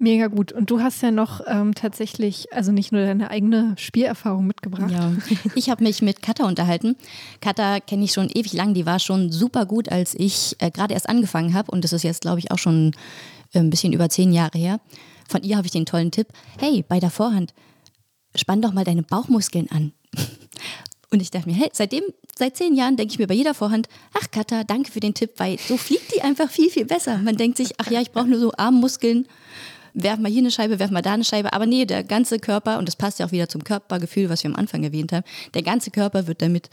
Mega gut. Und du hast ja noch ähm, tatsächlich, also nicht nur deine eigene Spielerfahrung mitgebracht. Ja, ich habe mich mit Katha unterhalten. Katha kenne ich schon ewig lang. Die war schon super gut, als ich äh, gerade erst angefangen habe. Und das ist jetzt, glaube ich, auch schon äh, ein bisschen über zehn Jahre her. Von ihr habe ich den tollen Tipp, hey, bei der Vorhand, spann doch mal deine Bauchmuskeln an. [laughs] Und ich dachte mir, hey, seitdem, seit zehn Jahren denke ich mir bei jeder Vorhand, ach Katha, danke für den Tipp, weil so fliegt die einfach viel, viel besser. Man denkt sich, ach ja, ich brauche nur so Armmuskeln, werf mal hier eine Scheibe, werf mal da eine Scheibe. Aber nee, der ganze Körper, und das passt ja auch wieder zum Körpergefühl, was wir am Anfang erwähnt haben, der ganze Körper wird damit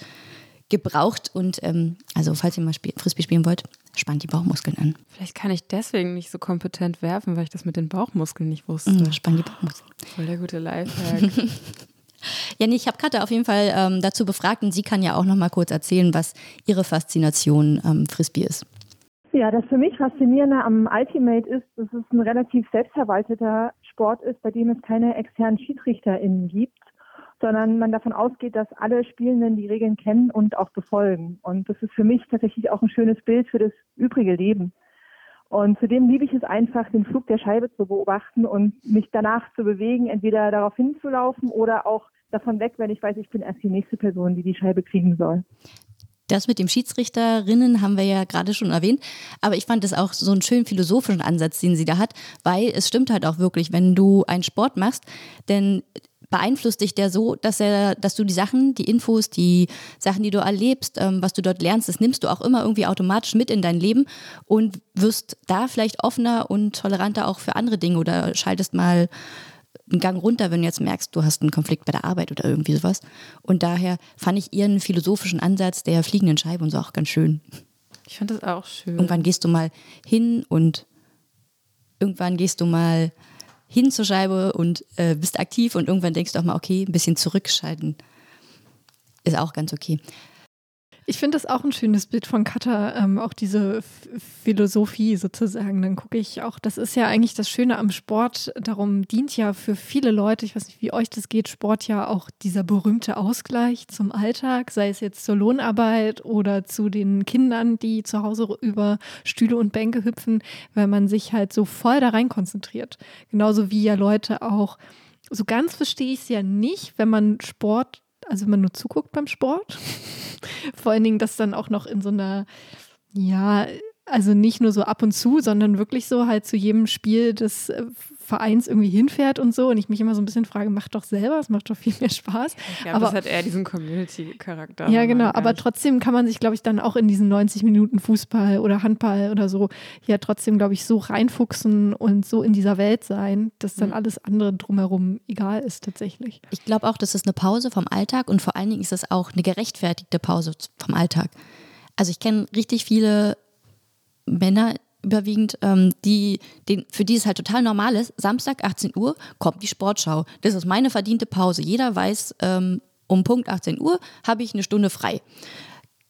gebraucht. Und ähm, also, falls ihr mal spiel Frisbee spielen wollt, spannt die Bauchmuskeln an. Vielleicht kann ich deswegen nicht so kompetent werfen, weil ich das mit den Bauchmuskeln nicht wusste. Mhm, spann die Bauchmuskeln. Voll der gute Lifehack. [laughs] ja, nee, ich habe Katja auf jeden Fall ähm, dazu befragt und sie kann ja auch noch mal kurz erzählen, was ihre Faszination am Frisbee ist. Ja, das für mich Faszinierende am Ultimate ist, dass es ein relativ selbstverwalteter Sport ist, bei dem es keine externen SchiedsrichterInnen gibt sondern man davon ausgeht, dass alle Spielenden die Regeln kennen und auch befolgen. Und das ist für mich tatsächlich auch ein schönes Bild für das übrige Leben. Und zudem liebe ich es einfach, den Flug der Scheibe zu beobachten und mich danach zu bewegen, entweder darauf hinzulaufen oder auch davon weg, wenn ich weiß, ich bin erst die nächste Person, die die Scheibe kriegen soll. Das mit dem Schiedsrichterinnen haben wir ja gerade schon erwähnt, aber ich fand es auch so einen schönen philosophischen Ansatz, den sie da hat, weil es stimmt halt auch wirklich, wenn du einen Sport machst, denn beeinflusst dich der so, dass er, dass du die Sachen, die Infos, die Sachen, die du erlebst, ähm, was du dort lernst, das nimmst du auch immer irgendwie automatisch mit in dein Leben und wirst da vielleicht offener und toleranter auch für andere Dinge oder schaltest mal einen Gang runter, wenn du jetzt merkst, du hast einen Konflikt bei der Arbeit oder irgendwie sowas. Und daher fand ich ihren philosophischen Ansatz der fliegenden Scheibe und so auch ganz schön. Ich fand das auch schön. Irgendwann gehst du mal hin und irgendwann gehst du mal hin zur Scheibe und äh, bist aktiv und irgendwann denkst du auch mal, okay, ein bisschen zurückschalten ist auch ganz okay. Ich finde das auch ein schönes Bild von Katha, ähm, auch diese Philosophie sozusagen. Dann gucke ich auch, das ist ja eigentlich das Schöne am Sport. Darum dient ja für viele Leute, ich weiß nicht, wie euch das geht, Sport ja auch dieser berühmte Ausgleich zum Alltag, sei es jetzt zur Lohnarbeit oder zu den Kindern, die zu Hause über Stühle und Bänke hüpfen, weil man sich halt so voll da rein konzentriert. Genauso wie ja Leute auch, so ganz verstehe ich es ja nicht, wenn man Sport also wenn man nur zuguckt beim Sport. Vor allen Dingen das dann auch noch in so einer, ja, also nicht nur so ab und zu, sondern wirklich so halt zu jedem Spiel des äh, Vereins irgendwie hinfährt und so. Und ich mich immer so ein bisschen frage, macht doch selber, es macht doch viel mehr Spaß. Glaube, aber das hat eher diesen Community-Charakter. ja, genau. Aber trotzdem kann man sich, glaube ich, dann auch in diesen 90 Minuten Fußball oder Handball oder so ja trotzdem, glaube ich, so reinfuchsen und so in dieser Welt sein, dass dann Mhm. alles andere drumherum egal ist tatsächlich. Ich glaube auch, das ist eine Pause vom Alltag und vor allen Dingen ist es auch eine gerechtfertigte Pause vom Alltag. Also ich kenne richtig viele Männer überwiegend, ähm, die, den, für die es halt total normal ist, Samstag 18 Uhr kommt die Sportschau. Das ist meine verdiente Pause. Jeder weiß, ähm, um Punkt 18 Uhr habe ich eine Stunde frei.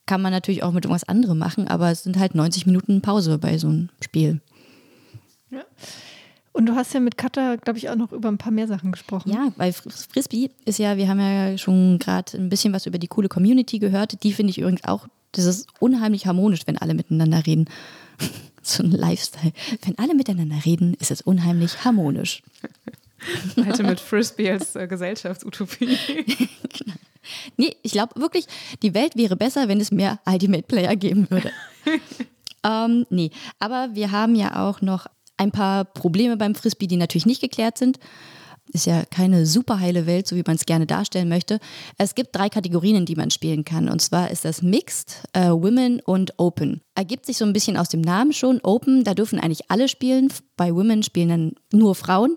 Kann man natürlich auch mit irgendwas anderem machen, aber es sind halt 90 Minuten Pause bei so einem Spiel. Und du hast ja mit Katha, glaube ich, auch noch über ein paar mehr Sachen gesprochen. Ja, weil Fris- Frisbee ist ja, wir haben ja schon gerade ein bisschen was über die coole Community gehört. Die finde ich übrigens auch, das ist unheimlich harmonisch, wenn alle miteinander reden. [laughs] so ein Lifestyle. Wenn alle miteinander reden, ist es unheimlich harmonisch. [laughs] Halte mit Frisbee als äh, Gesellschaftsutopie. [laughs] Nee, ich glaube wirklich, die Welt wäre besser, wenn es mehr Ultimate Player geben würde. [laughs] ähm, nee, aber wir haben ja auch noch ein paar Probleme beim Frisbee, die natürlich nicht geklärt sind. Ist ja keine super heile Welt, so wie man es gerne darstellen möchte. Es gibt drei Kategorien, die man spielen kann. Und zwar ist das Mixed, äh, Women und Open. Ergibt sich so ein bisschen aus dem Namen schon. Open, da dürfen eigentlich alle spielen. Bei Women spielen dann nur Frauen.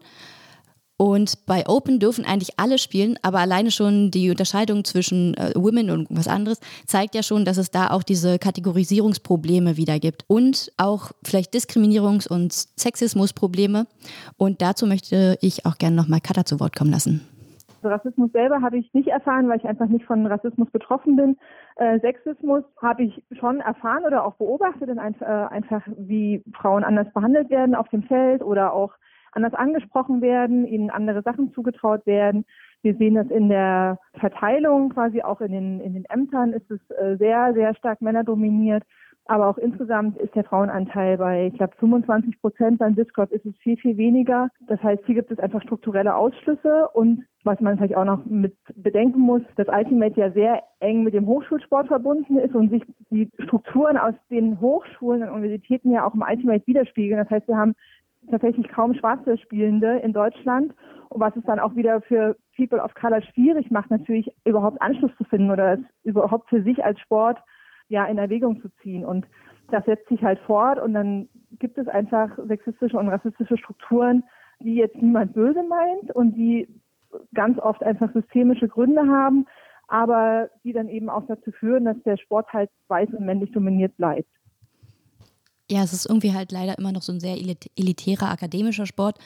Und bei Open dürfen eigentlich alle spielen, aber alleine schon die Unterscheidung zwischen äh, Women und was anderes zeigt ja schon, dass es da auch diese Kategorisierungsprobleme wieder gibt und auch vielleicht Diskriminierungs- und Sexismusprobleme. Und dazu möchte ich auch gerne nochmal Katha zu Wort kommen lassen. Also Rassismus selber habe ich nicht erfahren, weil ich einfach nicht von Rassismus betroffen bin. Äh, Sexismus habe ich schon erfahren oder auch beobachtet, in ein, äh, einfach wie Frauen anders behandelt werden auf dem Feld oder auch anders angesprochen werden, ihnen andere Sachen zugetraut werden. Wir sehen das in der Verteilung, quasi auch in den, in den Ämtern ist es äh, sehr, sehr stark männerdominiert. Aber auch insgesamt ist der Frauenanteil bei, ich glaube, 25 Prozent. Beim Discord ist es viel, viel weniger. Das heißt, hier gibt es einfach strukturelle Ausschlüsse. Und was man vielleicht auch noch mit bedenken muss, dass Ultimate ja sehr eng mit dem Hochschulsport verbunden ist und sich die Strukturen aus den Hochschulen und Universitäten ja auch im Ultimate widerspiegeln. Das heißt, wir haben tatsächlich kaum schwarze Spielende in Deutschland. Und was es dann auch wieder für People of Color schwierig macht, natürlich überhaupt Anschluss zu finden oder es überhaupt für sich als Sport ja in Erwägung zu ziehen. Und das setzt sich halt fort und dann gibt es einfach sexistische und rassistische Strukturen, die jetzt niemand böse meint und die ganz oft einfach systemische Gründe haben, aber die dann eben auch dazu führen, dass der Sport halt weiß und männlich dominiert bleibt. Ja, es ist irgendwie halt leider immer noch so ein sehr elit elitärer akademischer Sport.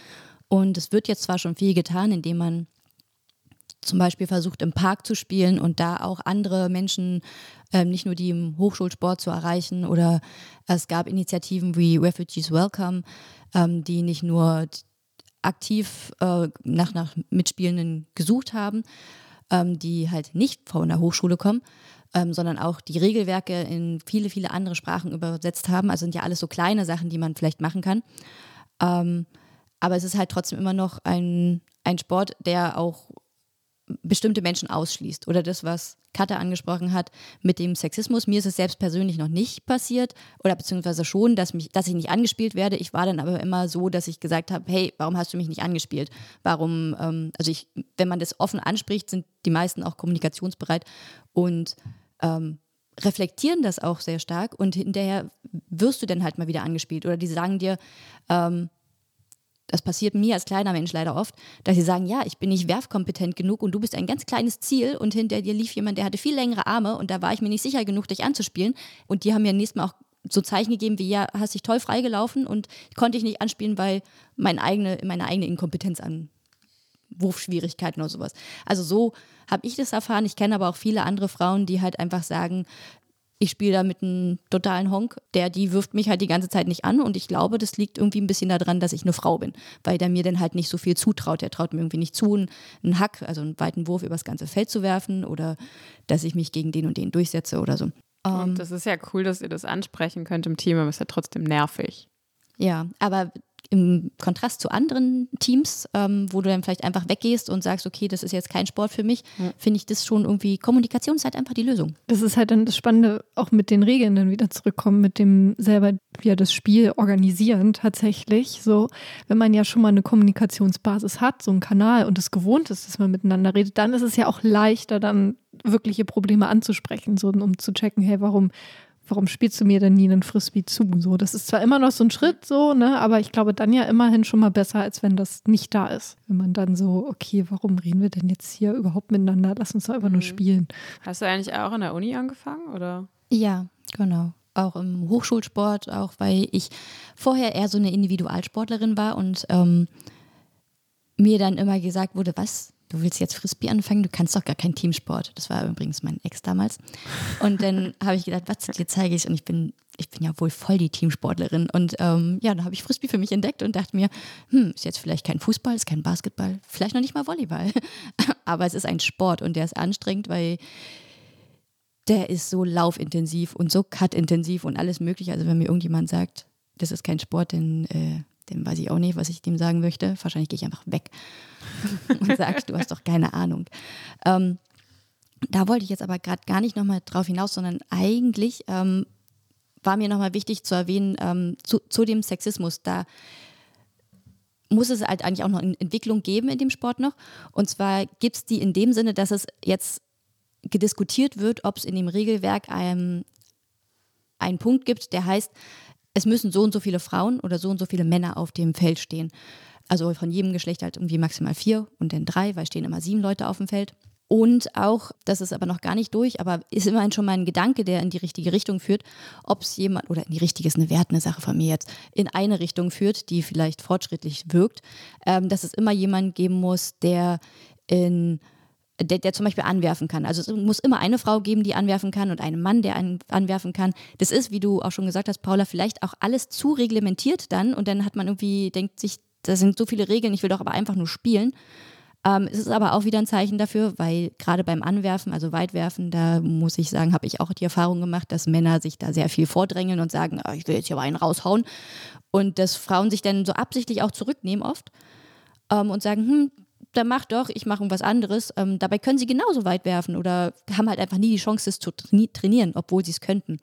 Und es wird jetzt zwar schon viel getan, indem man zum Beispiel versucht, im Park zu spielen und da auch andere Menschen, ähm, nicht nur die im Hochschulsport zu erreichen. Oder es gab Initiativen wie Refugees Welcome, ähm, die nicht nur aktiv äh, nach, nach Mitspielenden gesucht haben, ähm, die halt nicht von der Hochschule kommen, ähm, sondern auch die Regelwerke in viele, viele andere Sprachen übersetzt haben. Also sind ja alles so kleine Sachen, die man vielleicht machen kann. Ähm, aber es ist halt trotzdem immer noch ein, ein Sport, der auch bestimmte Menschen ausschließt. Oder das, was Katha angesprochen hat mit dem Sexismus. Mir ist es selbst persönlich noch nicht passiert oder beziehungsweise schon, dass, mich, dass ich nicht angespielt werde. Ich war dann aber immer so, dass ich gesagt habe, hey, warum hast du mich nicht angespielt? Warum, ähm, also ich, wenn man das offen anspricht, sind die meisten auch kommunikationsbereit und ähm, reflektieren das auch sehr stark und hinterher wirst du dann halt mal wieder angespielt oder die sagen dir, ähm, das passiert mir als kleiner Mensch leider oft, dass sie sagen, ja, ich bin nicht werfkompetent genug und du bist ein ganz kleines Ziel und hinter dir lief jemand, der hatte viel längere Arme und da war ich mir nicht sicher genug, dich anzuspielen. Und die haben mir nächstes Mal auch so Zeichen gegeben wie, ja, hast dich toll freigelaufen und konnte ich nicht anspielen, weil mein eigene, meine eigene Inkompetenz an Wurfschwierigkeiten oder sowas. Also so habe ich das erfahren. Ich kenne aber auch viele andere Frauen, die halt einfach sagen, ich spiele da mit einem totalen Honk, der, die wirft mich halt die ganze Zeit nicht an und ich glaube, das liegt irgendwie ein bisschen daran, dass ich eine Frau bin, weil der mir dann halt nicht so viel zutraut. Der traut mir irgendwie nicht zu, einen Hack, also einen weiten Wurf übers ganze Feld zu werfen oder dass ich mich gegen den und den durchsetze oder so. Und ähm, das ist ja cool, dass ihr das ansprechen könnt im Team, aber ist ja trotzdem nervig. Ja, aber im Kontrast zu anderen Teams, ähm, wo du dann vielleicht einfach weggehst und sagst, okay, das ist jetzt kein Sport für mich, ja. finde ich das schon irgendwie, Kommunikation ist halt einfach die Lösung. Das ist halt dann das Spannende, auch mit den Regeln dann wieder zurückkommen, mit dem selber ja das Spiel organisieren tatsächlich. So, wenn man ja schon mal eine Kommunikationsbasis hat, so einen Kanal und es gewohnt ist, dass man miteinander redet, dann ist es ja auch leichter, dann wirkliche Probleme anzusprechen, so um zu checken, hey, warum warum spielst du mir denn nie einen Frisbee zu? So, das ist zwar immer noch so ein Schritt, so, ne, aber ich glaube dann ja immerhin schon mal besser, als wenn das nicht da ist. Wenn man dann so, okay, warum reden wir denn jetzt hier überhaupt miteinander? Lass uns doch einfach mhm. nur spielen. Hast du eigentlich auch in der Uni angefangen, oder? Ja, genau. Auch im Hochschulsport, auch weil ich vorher eher so eine Individualsportlerin war und ähm, mir dann immer gesagt wurde, was, du willst jetzt Frisbee anfangen, du kannst doch gar keinen Teamsport. Das war übrigens mein Ex damals. Und dann [laughs] habe ich gedacht, was dir zeige ich? Und ich bin, ich bin ja wohl voll die Teamsportlerin. Und ähm, ja, dann habe ich Frisbee für mich entdeckt und dachte mir, hm, ist jetzt vielleicht kein Fußball, ist kein Basketball, vielleicht noch nicht mal Volleyball. [laughs] Aber es ist ein Sport und der ist anstrengend, weil der ist so laufintensiv und so cutintensiv und alles mögliche. Also wenn mir irgendjemand sagt, das ist kein Sport, dann äh, dem weiß ich auch nicht, was ich dem sagen möchte. Wahrscheinlich gehe ich einfach weg [laughs] und sage, du hast doch keine Ahnung. Ähm, da wollte ich jetzt aber gerade gar nicht nochmal drauf hinaus, sondern eigentlich ähm, war mir nochmal wichtig zu erwähnen, ähm, zu, zu, dem Sexismus, da muss es halt eigentlich auch noch eine Entwicklung geben in dem Sport noch. Und zwar gibt es die in dem Sinne, dass es jetzt gediskutiert wird, ob es in dem Regelwerk einen, einen Punkt gibt, der heißt, es müssen so und so viele Frauen oder so und so viele Männer auf dem Feld stehen. Also von jedem Geschlecht halt irgendwie maximal vier und dann drei, weil stehen immer sieben Leute auf dem Feld. Und auch, das ist aber noch gar nicht durch, aber ist immerhin schon mal ein Gedanke, der in die richtige Richtung führt, ob es jemand, oder in die richtige ist eine wertende Sache von mir jetzt, in eine Richtung führt, die vielleicht fortschrittlich wirkt, ähm, dass es immer jemanden geben muss, der in der, der zum Beispiel anwerfen kann. Also es muss immer eine Frau geben, die anwerfen kann und einen Mann, der an, anwerfen kann. Das ist, wie du auch schon gesagt hast, Paula, vielleicht auch alles zu reglementiert dann und dann hat man irgendwie, denkt sich, da sind so viele Regeln, ich will doch aber einfach nur spielen. Ähm, es ist aber auch wieder ein Zeichen dafür, weil gerade beim Anwerfen, also Weitwerfen, da muss ich sagen, habe ich auch die Erfahrung gemacht, dass Männer sich da sehr viel vordrängeln und sagen, oh, ich will jetzt hier aber einen raushauen. Und dass Frauen sich dann so absichtlich auch zurücknehmen oft ähm, und sagen, hm, dann mach doch, ich mache irgendwas anderes. Ähm, dabei können sie genauso weit werfen oder haben halt einfach nie die Chance, das zu trainieren, obwohl sie es könnten.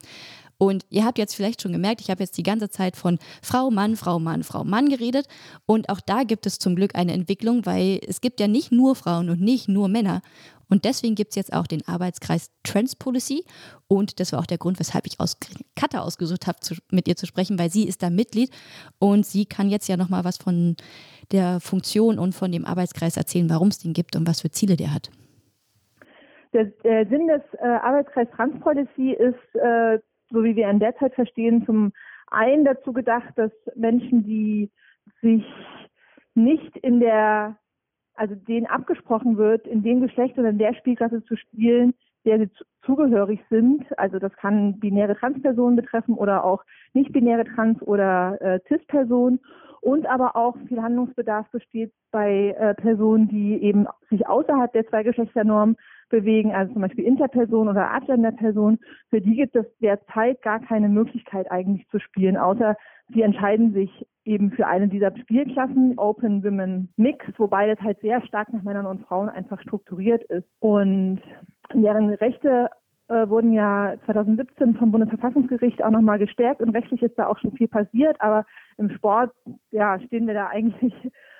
Und ihr habt jetzt vielleicht schon gemerkt, ich habe jetzt die ganze Zeit von Frau, Mann, Frau, Mann, Frau, Mann geredet. Und auch da gibt es zum Glück eine Entwicklung, weil es gibt ja nicht nur Frauen und nicht nur Männer. Und deswegen gibt es jetzt auch den Arbeitskreis Trans Policy. Und das war auch der Grund, weshalb ich aus Katha ausgesucht habe, mit ihr zu sprechen, weil sie ist da Mitglied und sie kann jetzt ja nochmal was von der Funktion und von dem Arbeitskreis erzählen, warum es den gibt und was für Ziele der hat. Der, der Sinn des äh, Arbeitskreis Trans Policy ist, äh, so wie wir ihn derzeit verstehen, zum einen dazu gedacht, dass Menschen, die sich nicht in der also denen abgesprochen wird, in dem Geschlecht oder in der Spielklasse zu spielen, der sie zugehörig sind. Also das kann binäre Transpersonen betreffen oder auch nicht-binäre Trans- oder äh, Cis-Personen. Und aber auch viel Handlungsbedarf besteht bei äh, Personen, die eben sich außerhalb der Zweigeschlechternorm bewegen, also zum Beispiel Interpersonen oder Agender-Personen. Für die gibt es derzeit gar keine Möglichkeit eigentlich zu spielen, außer sie entscheiden sich eben für eine dieser Spielklassen, Open Women Mix, wobei das halt sehr stark nach Männern und Frauen einfach strukturiert ist. Und deren Rechte äh, wurden ja 2017 vom Bundesverfassungsgericht auch nochmal gestärkt und rechtlich ist da auch schon viel passiert, aber im Sport ja, stehen wir da [laughs] eigentlich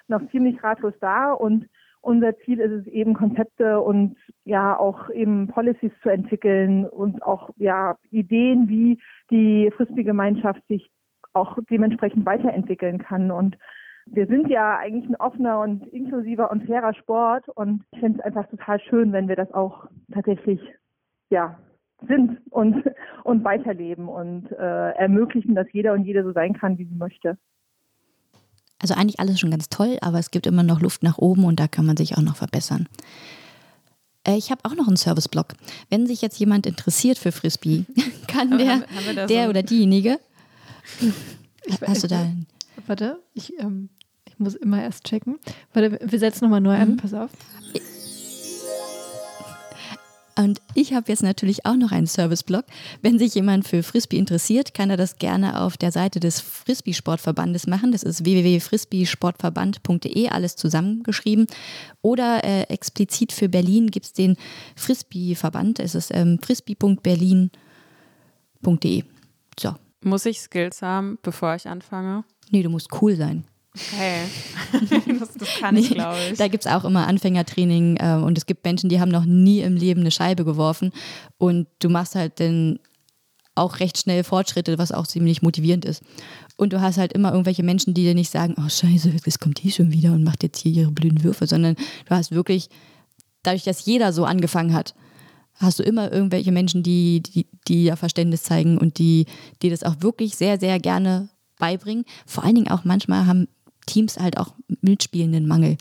noch ziemlich ratlos da und unser Ziel ist es eben Konzepte und ja auch eben Policies zu entwickeln und auch ja Ideen, wie die Frisbee-Gemeinschaft sich auch dementsprechend weiterentwickeln kann. Und wir sind ja eigentlich ein offener und inklusiver und fairer Sport und ich finde es einfach total schön, wenn wir das auch tatsächlich ja, sind und, und weiterleben und äh, ermöglichen, dass jeder und jede so sein kann, wie sie möchte. Also eigentlich alles schon ganz toll, aber es gibt immer noch Luft nach oben und da kann man sich auch noch verbessern. Äh, ich habe auch noch einen Serviceblog. Wenn sich jetzt jemand interessiert für Frisbee, [laughs] kann der, haben, haben der so oder diejenige. Ich, Hast du da? Warte, ich, ähm, ich muss immer erst checken. Warte, wir setzen nochmal neu an, mhm. pass auf. Und ich habe jetzt natürlich auch noch einen Serviceblog. Wenn sich jemand für Frisbee interessiert, kann er das gerne auf der Seite des Frisbee-Sportverbandes machen. Das ist www.frisbeesportverband.de, alles zusammengeschrieben. Oder äh, explizit für Berlin gibt es den Frisbee-Verband. Es ist ähm, frisbee.berlin.de. So. Muss ich Skills haben, bevor ich anfange? Nee, du musst cool sein. Okay. [laughs] das, das kann ich, glaube ich. Da gibt es auch immer Anfängertraining äh, und es gibt Menschen, die haben noch nie im Leben eine Scheibe geworfen und du machst halt dann auch recht schnell Fortschritte, was auch ziemlich motivierend ist. Und du hast halt immer irgendwelche Menschen, die dir nicht sagen, oh scheiße, jetzt kommt die schon wieder und macht jetzt hier ihre blöden Würfe, sondern du hast wirklich, dadurch, dass jeder so angefangen hat, hast du immer irgendwelche Menschen, die, die, die ja Verständnis zeigen und die, die das auch wirklich sehr, sehr gerne beibringen. Vor allen Dingen auch manchmal haben Teams halt auch mitspielenden Mangel.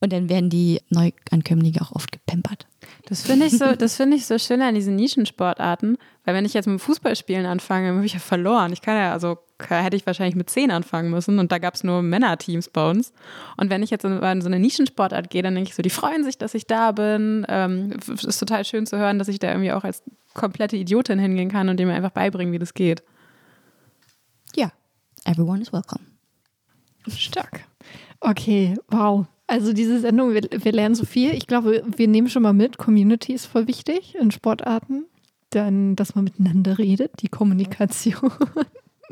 Und dann werden die Neuankömmlinge auch oft gepempert. Das finde ich, so, find ich so schön an diesen Nischensportarten, weil wenn ich jetzt mit Fußballspielen anfange, dann habe ich ja verloren. Ich kann ja, also hätte ich wahrscheinlich mit zehn anfangen müssen und da gab es nur Männerteams bei uns. Und wenn ich jetzt in, so eine Nischensportart gehe, dann denke ich so, die freuen sich, dass ich da bin. Ähm, es ist total schön zu hören, dass ich da irgendwie auch als komplette Idiotin hingehen kann und dem einfach beibringen, wie das geht. Ja, everyone is welcome. Stark. Okay, wow. Also diese Sendung, wir, wir lernen so viel. Ich glaube, wir nehmen schon mal mit, Community ist voll wichtig in Sportarten. Dann, dass man miteinander redet, die Kommunikation.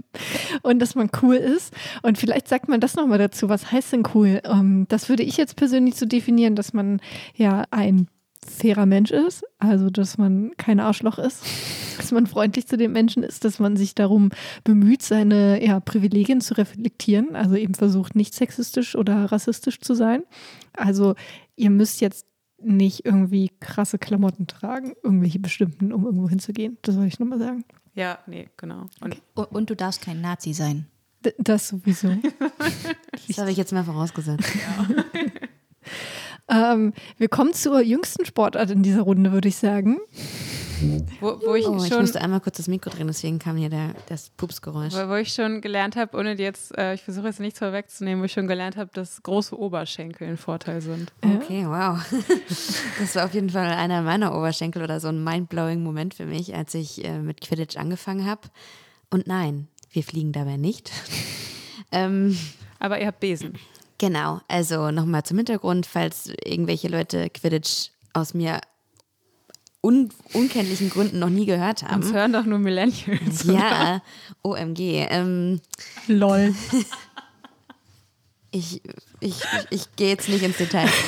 [laughs] und dass man cool ist. Und vielleicht sagt man das nochmal dazu. Was heißt denn cool? Ähm, das würde ich jetzt persönlich so definieren, dass man ja ein fairer Mensch ist, also dass man kein Arschloch ist, [laughs] dass man freundlich zu den Menschen ist, dass man sich darum bemüht, seine ja, Privilegien zu reflektieren, also eben versucht, nicht sexistisch oder rassistisch zu sein. Also ihr müsst jetzt nicht irgendwie krasse Klamotten tragen, irgendwelche bestimmten, um irgendwo hinzugehen. Das soll ich nochmal sagen. Ja, nee, genau. Und, okay. und, du darfst kein Nazi sein. D das sowieso. [laughs] das habe ich jetzt mal vorausgesetzt. Ja. Ähm, wir kommen zur jüngsten Sportart in dieser Runde, würde ich sagen. Wo, wo ich, oh, ich musste einmal kurz das Mikro drehen, deswegen kam hier der, das Pupsgeräusch. Wo, wo ich schon gelernt habe, ohne jetzt, äh, ich versuche jetzt nichts vorwegzunehmen, wo ich schon gelernt habe, dass große Oberschenkel ein Vorteil sind. [laughs] Okay, wow. [laughs] Das war auf jeden Fall einer meiner Oberschenkel oder so ein mindblowing Moment für mich, als ich äh, mit Quidditch angefangen habe. Und nein, wir fliegen dabei nicht. [laughs] ähm, Aber ihr habt Besen. Genau, also nochmal zum Hintergrund, falls irgendwelche Leute Quidditch aus mir un unkenntlichen Gründen noch nie gehört haben. Uns hören doch nur Millennials. Ja, OMG. Ähm, Lol. [laughs] ich, ich, ich, ich gehe jetzt nicht ins Detail. [laughs]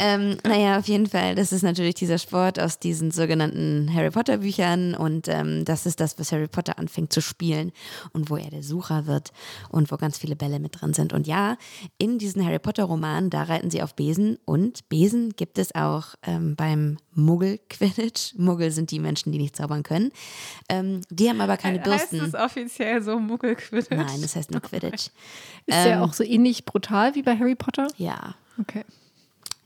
Ähm, naja, auf jeden Fall, das ist natürlich dieser Sport aus diesen sogenannten Harry Potter Büchern und ähm, das ist das, was Harry Potter anfängt zu spielen und wo er der Sucher wird und wo ganz viele Bälle mit drin sind. Und ja, in diesen Harry Potter Romanen, da reiten sie auf Besen und Besen gibt es auch ähm, beim Muggel-Quidditch. Muggel sind die Menschen, die nicht zaubern können. Ähm, die haben aber keine Bürsten. Heißt es offiziell so Muggel-Quidditch? Nein, das heißt nur Quidditch. [laughs] Ist der auch so ähnlich brutal wie bei Harry Potter? Ja. Okay.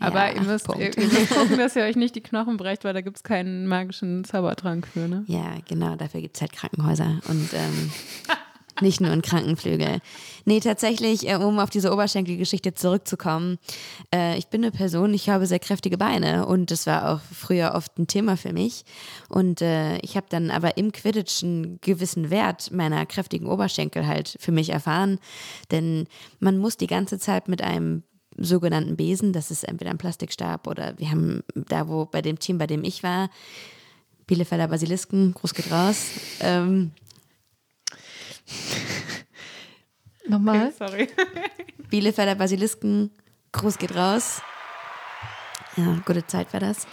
Aber ja, ihr, müsst, ihr, ihr, müsst, gucken, dass ihr euch nicht die Knochen brecht, weil da gibt es keinen magischen Zaubertrank für, ne? Ja, genau, dafür gibt es halt Krankenhäuser. Und ähm, [laughs] Nicht nur ein Krankenflügel. Nee, tatsächlich, äh, um auf diese Oberschenkelgeschichte zurückzukommen. Äh, ich bin eine Person, ich habe sehr kräftige Beine und das war auch früher oft ein Thema für mich. Und äh, ich habe dann aber im Quidditch einen gewissen Wert meiner kräftigen Oberschenkel halt für mich erfahren. Denn man muss die ganze Zeit mit einem sogenannten Besen, das ist entweder ein Plastikstab oder wir haben da, wo bei dem Team, bei dem ich war, Bielefelder Basilisken, Gruß geht raus. Ähm, [laughs] Nochmal. Sorry. [laughs] Bielefelder Basilisken, Gruß geht raus. Ja, gute Zeit war das.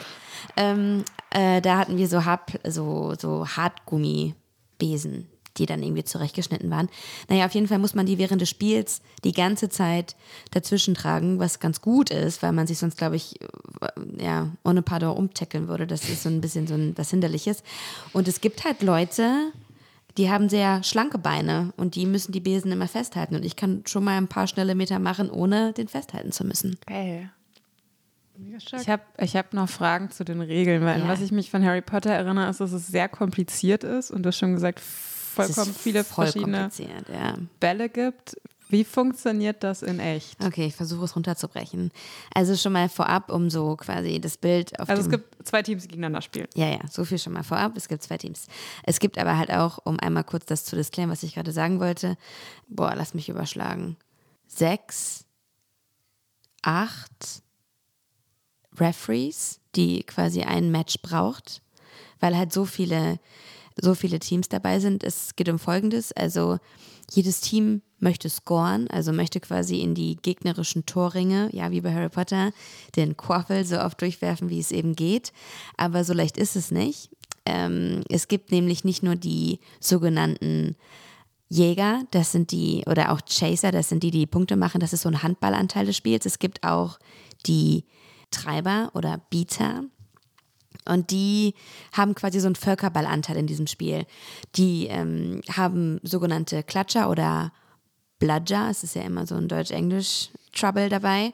Ähm, äh, da hatten wir so, Hab, so, so Hartgummibesen, die dann irgendwie zurechtgeschnitten waren. Naja, auf jeden Fall muss man die während des Spiels die ganze Zeit dazwischen tragen, was ganz gut ist, weil man sich sonst, glaube ich, äh, ja, ohne Pardon umtackeln würde. Das ist so ein bisschen so ein, was Hinderliches. Und es gibt halt Leute, die haben sehr schlanke Beine und die müssen die Besen immer festhalten. Und ich kann schon mal ein paar schnelle Meter machen, ohne den festhalten zu müssen. Geil. Ich habe ich hab noch Fragen zu den Regeln, weil Ja. was ich mich von Harry Potter erinnere, ist, dass es sehr kompliziert ist und du hast schon gesagt, vollkommen viele voll verschiedene ja. Bälle gibt. Wie funktioniert das in echt? Okay, ich versuche es runterzubrechen. Also schon mal vorab, um so quasi das Bild auf Also es gibt zwei Teams, die gegeneinander spielen. Ja, ja, so viel schon mal vorab. Es gibt zwei Teams. Es gibt aber halt auch, um einmal kurz das zu disclaimen, was ich gerade sagen wollte. Boah, lass mich überschlagen. Sechs, acht Referees, die quasi ein Match braucht, weil halt so viele, so viele Teams dabei sind. Es geht um Folgendes. Also jedes Team möchte scoren, also möchte quasi in die gegnerischen Torringe, ja, wie bei Harry Potter, den Quaffel so oft durchwerfen, wie es eben geht. Aber so leicht ist es nicht. Ähm, es gibt nämlich nicht nur die sogenannten Jäger, das sind die, oder auch Chaser, das sind die, die Punkte machen. Das ist so ein Handballanteil des Spiels. Es gibt auch die Treiber oder Beater. Und die haben quasi so einen Völkerballanteil in diesem Spiel. Die ähm, haben sogenannte Klatscher oder Bludger, es ist ja immer so ein Deutsch-Englisch-Trouble dabei.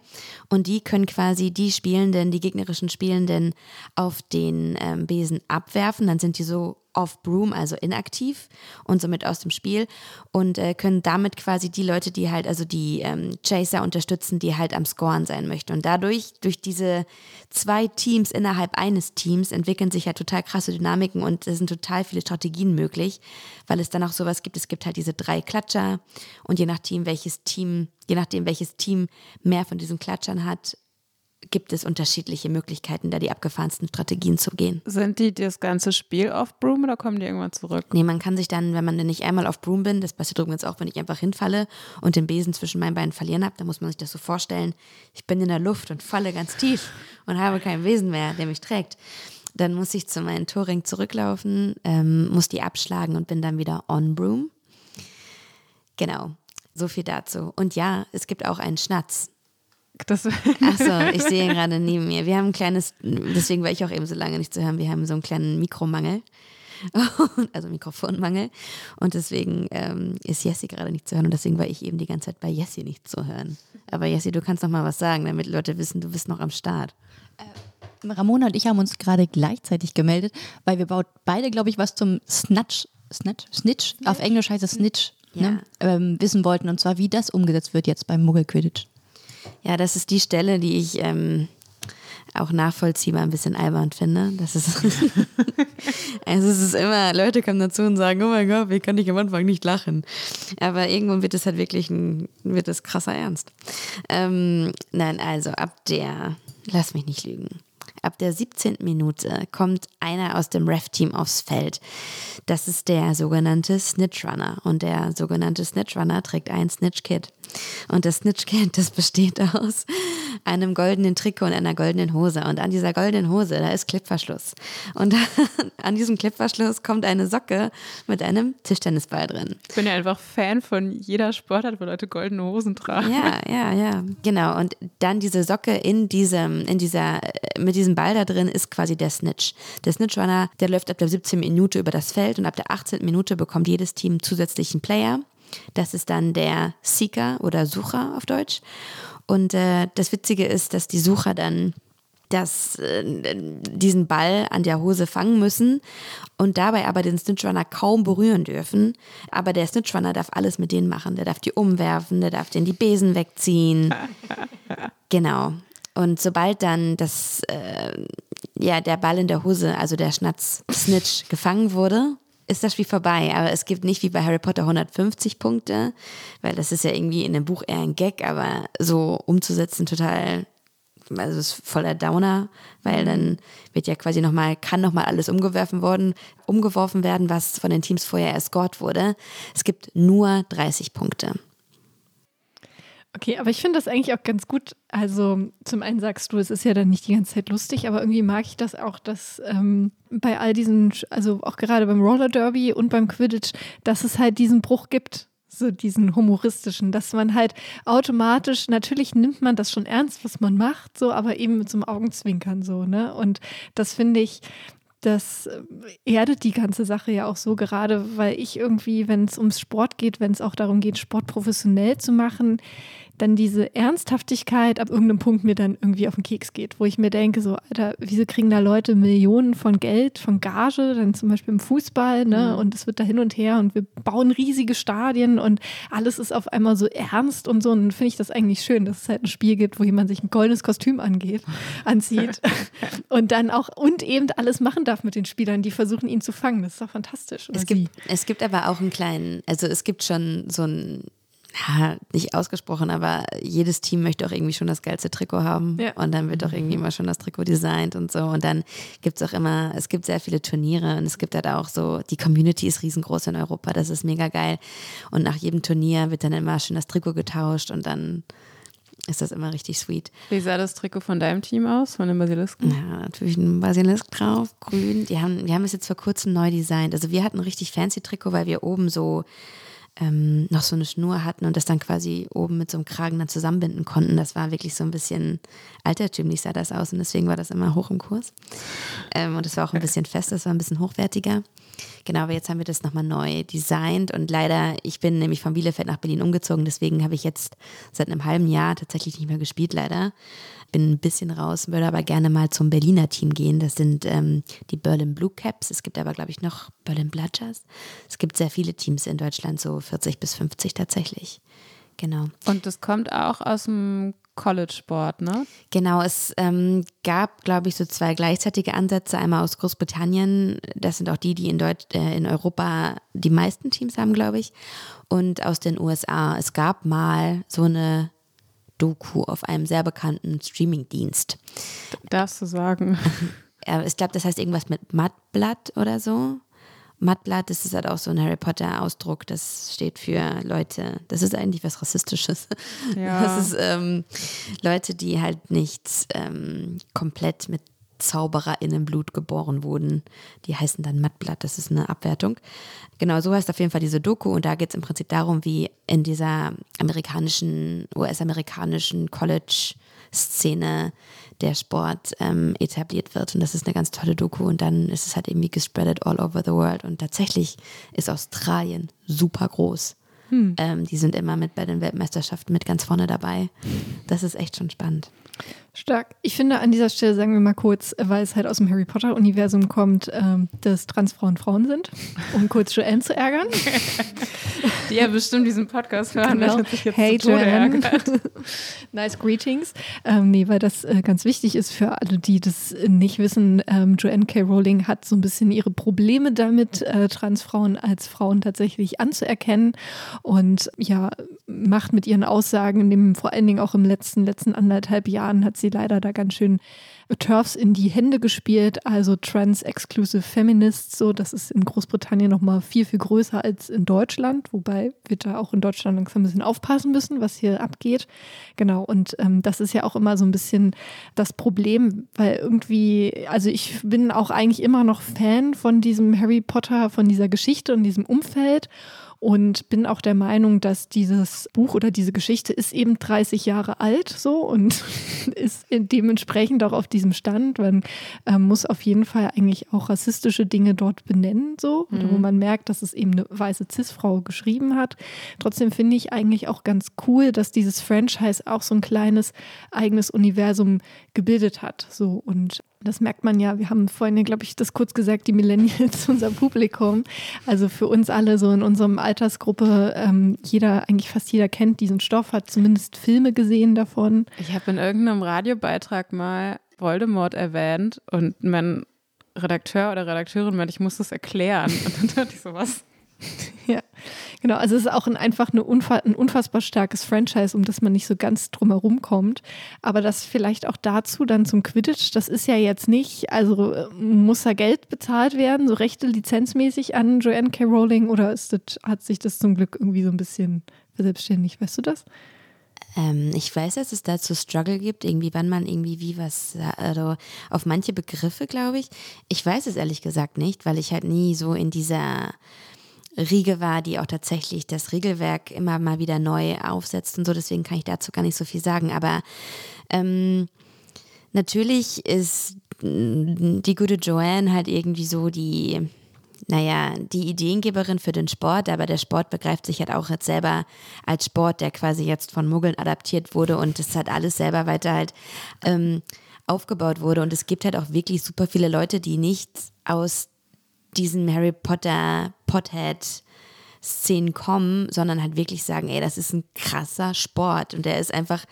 Und die können quasi die Spielenden, die gegnerischen Spielenden auf den ähm, Besen abwerfen. Dann sind die so off-broom, also inaktiv und somit aus dem Spiel und äh, können damit quasi die Leute, die halt, also die ähm, Chaser unterstützen, die halt am Scoren sein möchten. Und dadurch, durch diese zwei Teams innerhalb eines Teams, entwickeln sich ja total krasse Dynamiken und es sind total viele Strategien möglich, weil es dann auch sowas gibt. Es gibt halt diese drei Klatscher und je nachdem, welches Team, je nachdem, welches Team mehr von diesen Klatschern hat, gibt es unterschiedliche Möglichkeiten, da die abgefahrensten Strategien zu gehen. Sind die das ganze Spiel auf Broom oder kommen die irgendwann zurück? Nee, man kann sich dann, wenn man dann nicht einmal auf Broom bin, das passiert übrigens auch, wenn ich einfach hinfalle und den Besen zwischen meinen Beinen verlieren habe, dann muss man sich das so vorstellen, ich bin in der Luft und falle ganz tief und habe keinen Besen mehr, der mich trägt. Dann muss ich zu meinem Torring zurücklaufen, ähm, muss die abschlagen und bin dann wieder on Broom. Genau, so viel dazu. Und ja, es gibt auch einen Schnatz. Das, [laughs] Achso, ich sehe ihn gerade neben mir. Wir haben ein kleines, deswegen war ich auch eben so lange nicht zu hören, wir haben so einen kleinen Mikromangel. [laughs] Also Mikrofonmangel. Und deswegen ähm, ist Jessie gerade nicht zu hören. Und deswegen war ich eben die ganze Zeit bei Jessie nicht zu hören. Aber Jessie, du kannst noch mal was sagen, damit Leute wissen, du bist noch am Start. Ramona und ich haben uns gerade gleichzeitig gemeldet, weil wir baut beide, glaube ich, was zum Snatch, Snatch, Snitch, auf Englisch heißt es Snitch, ne? ähm, wissen wollten. Und zwar, wie das umgesetzt wird jetzt beim Muggel Quidditch. Ja, das ist die Stelle, die ich ähm, auch nachvollziehbar ein bisschen albern finde. Das ist, [laughs] also es ist immer, Leute kommen dazu und sagen, oh mein Gott, wie kann ich am Anfang nicht lachen? Aber irgendwann wird es halt wirklich ein, wird es krasser Ernst. Ähm, nein, also ab der, lass mich nicht lügen. Ab der 17. Minute kommt einer aus dem Ref-Team aufs Feld. Das ist der sogenannte Snitch-Runner. Und der sogenannte Snitch-Runner trägt ein Snitch-Kit. Und das Snitch-Kit, das besteht aus einem goldenen Trikot und einer goldenen Hose. Und an dieser goldenen Hose, da ist Klippverschluss. Und [laughs] an diesem Klippverschluss kommt eine Socke mit einem Tischtennisball drin. ich bin ja einfach Fan von jeder Sportart, wo Leute goldene Hosen tragen. Ja, ja, ja, genau. Und dann diese Socke in diesem, in dieser, äh, mit diesem Ball da drin ist quasi der Snitch. Der Snitch-Runner, der läuft ab der 17. Minute über das Feld und ab der 18. Minute bekommt jedes Team zusätzlichen Player. Das ist dann der Seeker oder Sucher auf Deutsch. Und äh, das Witzige ist, dass die Sucher dann das, äh, diesen Ball an der Hose fangen müssen und dabei aber den Snitchrunner kaum berühren dürfen. Aber der Snitchrunner darf alles mit denen machen. Der darf die umwerfen, der darf denen die Besen wegziehen. [laughs] genau. Und sobald dann das, äh, ja, der Ball in der Hose, also der Schnatz, Snitch, gefangen wurde, ist das Spiel vorbei. Aber es gibt nicht wie bei Harry Potter 150 Punkte, weil das ist ja irgendwie in dem Buch eher ein Gag, aber so umzusetzen total also ist voller Downer, weil dann wird ja quasi nochmal, kann nochmal alles umgeworfen worden, umgeworfen werden, was von den Teams vorher erst wurde. Es gibt nur 30 Punkte. Okay, aber ich finde das eigentlich auch ganz gut. Also zum einen sagst du, es ist ja dann nicht die ganze Zeit lustig, aber irgendwie mag ich das auch, dass ähm, bei all diesen, also auch gerade beim Roller Derby und beim Quidditch, dass es halt diesen Bruch gibt, so diesen humoristischen, dass man halt automatisch, natürlich nimmt man das schon ernst, was man macht, so, aber eben mit so einem Augenzwinkern so, ne? Und das finde ich, das äh, erdet die ganze Sache ja auch so, gerade weil ich irgendwie, wenn es ums Sport geht, wenn es auch darum geht, Sport professionell zu machen, dann diese Ernsthaftigkeit ab irgendeinem Punkt mir dann irgendwie auf den Keks geht, wo ich mir denke, so, Alter, wieso kriegen da Leute Millionen von Geld, von Gage, dann zum Beispiel im Fußball, ne? Mhm. Und es wird da hin und her und wir bauen riesige Stadien und alles ist auf einmal so ernst und so. Und finde ich das eigentlich schön, dass es halt ein Spiel gibt, wo jemand sich ein goldenes Kostüm angeht, [laughs] anzieht und dann auch und eben alles machen darf mit den Spielern, die versuchen, ihn zu fangen. Das ist doch fantastisch. Es gibt, es gibt aber auch einen kleinen, also es gibt schon so ein ja, nicht ausgesprochen, aber jedes Team möchte auch irgendwie schon das geilste Trikot haben. Ja. Und dann wird auch irgendwie immer schon das Trikot designt und so. Und dann gibt es auch immer, es gibt sehr viele Turniere und es gibt halt auch so, die Community ist riesengroß in Europa, das ist mega geil. Und nach jedem Turnier wird dann immer schön das Trikot getauscht und dann ist das immer richtig sweet. Wie sah das Trikot von deinem Team aus, von den Basilisken? Ja, natürlich ein Basilisk drauf, grün. Die haben, wir haben es jetzt vor kurzem neu designt. Also wir hatten ein richtig fancy Trikot, weil wir oben so ähm, noch so eine Schnur hatten und das dann quasi oben mit so einem Kragen dann zusammenbinden konnten. Das war wirklich so ein bisschen altertümlich sah das aus und deswegen war das immer hoch im Kurs. Ähm, und es war auch ein bisschen fest, das war ein bisschen hochwertiger. Genau, aber jetzt haben wir das nochmal neu designt und leider, ich bin nämlich von Bielefeld nach Berlin umgezogen, deswegen habe ich jetzt seit einem halben Jahr tatsächlich nicht mehr gespielt, leider bin ein bisschen raus, würde aber gerne mal zum Berliner Team gehen. Das sind ähm, die Berlin Blue Caps. Es gibt aber, glaube ich, noch Berlin Bludgers. Es gibt sehr viele Teams in Deutschland, so 40 bis 50 tatsächlich. Genau. Und das kommt auch aus dem College-Sport, ne? Genau, es ähm, gab, glaube ich, so zwei gleichzeitige Ansätze. Einmal aus Großbritannien, das sind auch die, die in, Deut äh, in Europa die meisten Teams haben, glaube ich. Und aus den USA. Es gab mal so eine Doku auf einem sehr bekannten Streamingdienst. Darfst du sagen? [laughs] Ich glaube, das heißt irgendwas mit Mattblatt oder so. Mattblatt, das ist halt auch so ein Harry Potter-Ausdruck. Das steht für Leute, das ist eigentlich was Rassistisches. Ja. [laughs] Das ist ähm, Leute, die halt nicht ähm, komplett mit ZaubererInnenblut geboren wurden. Die heißen dann Mattblatt, das ist eine Abwertung. Genau, so heißt auf jeden Fall diese Doku und da geht es im Prinzip darum, wie in dieser amerikanischen, US-amerikanischen College-Szene der Sport ähm, etabliert wird. Und das ist eine ganz tolle Doku und dann ist es halt irgendwie gespreadet all over the world. Und tatsächlich ist Australien super groß. Hm. Ähm, die sind immer mit bei den Weltmeisterschaften mit ganz vorne dabei. Das ist echt schon spannend. Stark. Ich finde an dieser Stelle, sagen wir mal kurz, weil es halt aus dem Harry Potter-Universum kommt, ähm, dass Transfrauen Frauen sind, um [laughs] kurz Joanne zu ärgern. [laughs] Die ja bestimmt diesen Podcast hören, genau. sich jetzt hey, Joanne. [laughs] nice greetings. Ähm, nee, weil das äh, ganz wichtig ist für alle, die das nicht wissen. Ähm, Joanne K. Rowling hat so ein bisschen ihre Probleme damit, äh, Transfrauen als Frauen tatsächlich anzuerkennen und ja, macht mit ihren Aussagen, dem, vor allen Dingen auch im letzten, letzten anderthalb Jahren hat sie leider da ganz schön Turfs in die Hände gespielt, also Trans-Exclusive Feminists, so, das ist in Großbritannien nochmal viel, viel größer als in Deutschland, wobei wir da auch in Deutschland langsam ein bisschen aufpassen müssen, was hier abgeht. Genau, und ähm, das ist ja auch immer so ein bisschen das Problem, weil irgendwie, also ich bin auch eigentlich immer noch Fan von diesem Harry Potter, von dieser Geschichte und diesem Umfeld und bin auch der Meinung, dass dieses Buch oder diese Geschichte ist eben 30 Jahre alt so und [laughs] ist dementsprechend auch auf diesem Stand. Man äh, muss auf jeden Fall eigentlich auch rassistische Dinge dort benennen, so, mhm. wo man merkt, dass es eben eine weiße Cis-Frau geschrieben hat. Trotzdem finde ich eigentlich auch ganz cool, dass dieses Franchise auch so ein kleines eigenes Universum gebildet hat. So und das merkt man ja. Wir haben vorhin, glaube ich, das kurz gesagt, die Millennials, [laughs] unser Publikum. Also für uns alle so in unserem Altersgruppe, ähm, jeder, eigentlich fast jeder kennt diesen Stoff, hat zumindest Filme gesehen davon. Ich habe in irgendeinem Radiobeitrag mal Voldemort erwähnt und mein Redakteur oder Redakteurin meinte, ich muss das erklären. [laughs] Und dann dachte ich so, was? [laughs] Ja, genau. Also es ist auch ein, einfach eine unfa ein unfassbar starkes Franchise, um das man nicht so ganz drumherum kommt. Aber das vielleicht auch dazu dann zum Quidditch, das ist ja jetzt nicht, also muss da Geld bezahlt werden, so Rechte lizenzmäßig an Joanne K. Rowling oder das, hat sich das zum Glück irgendwie so ein bisschen verselbstständigt? Weißt du das? Ähm, ich weiß, dass es dazu Struggle gibt, irgendwie, wann man irgendwie wie was, also auf manche Begriffe, glaube ich. Ich weiß es ehrlich gesagt nicht, weil ich halt nie so in dieser Riege war, die auch tatsächlich das Regelwerk immer mal wieder neu aufsetzt und so. Deswegen kann ich dazu gar nicht so viel sagen. Aber ähm, natürlich ist die gute Joanne halt irgendwie so die, naja, die Ideengeberin für den Sport, aber der Sport begreift sich halt auch jetzt selber als Sport, der quasi jetzt von Muggeln adaptiert wurde und das hat alles selber weiter halt ähm, aufgebaut wurde. Und es gibt halt auch wirklich super viele Leute, die nicht aus diesen Harry Potter Pothead Szenen kommen, sondern halt wirklich sagen, ey, das ist ein krasser Sport und der ist einfach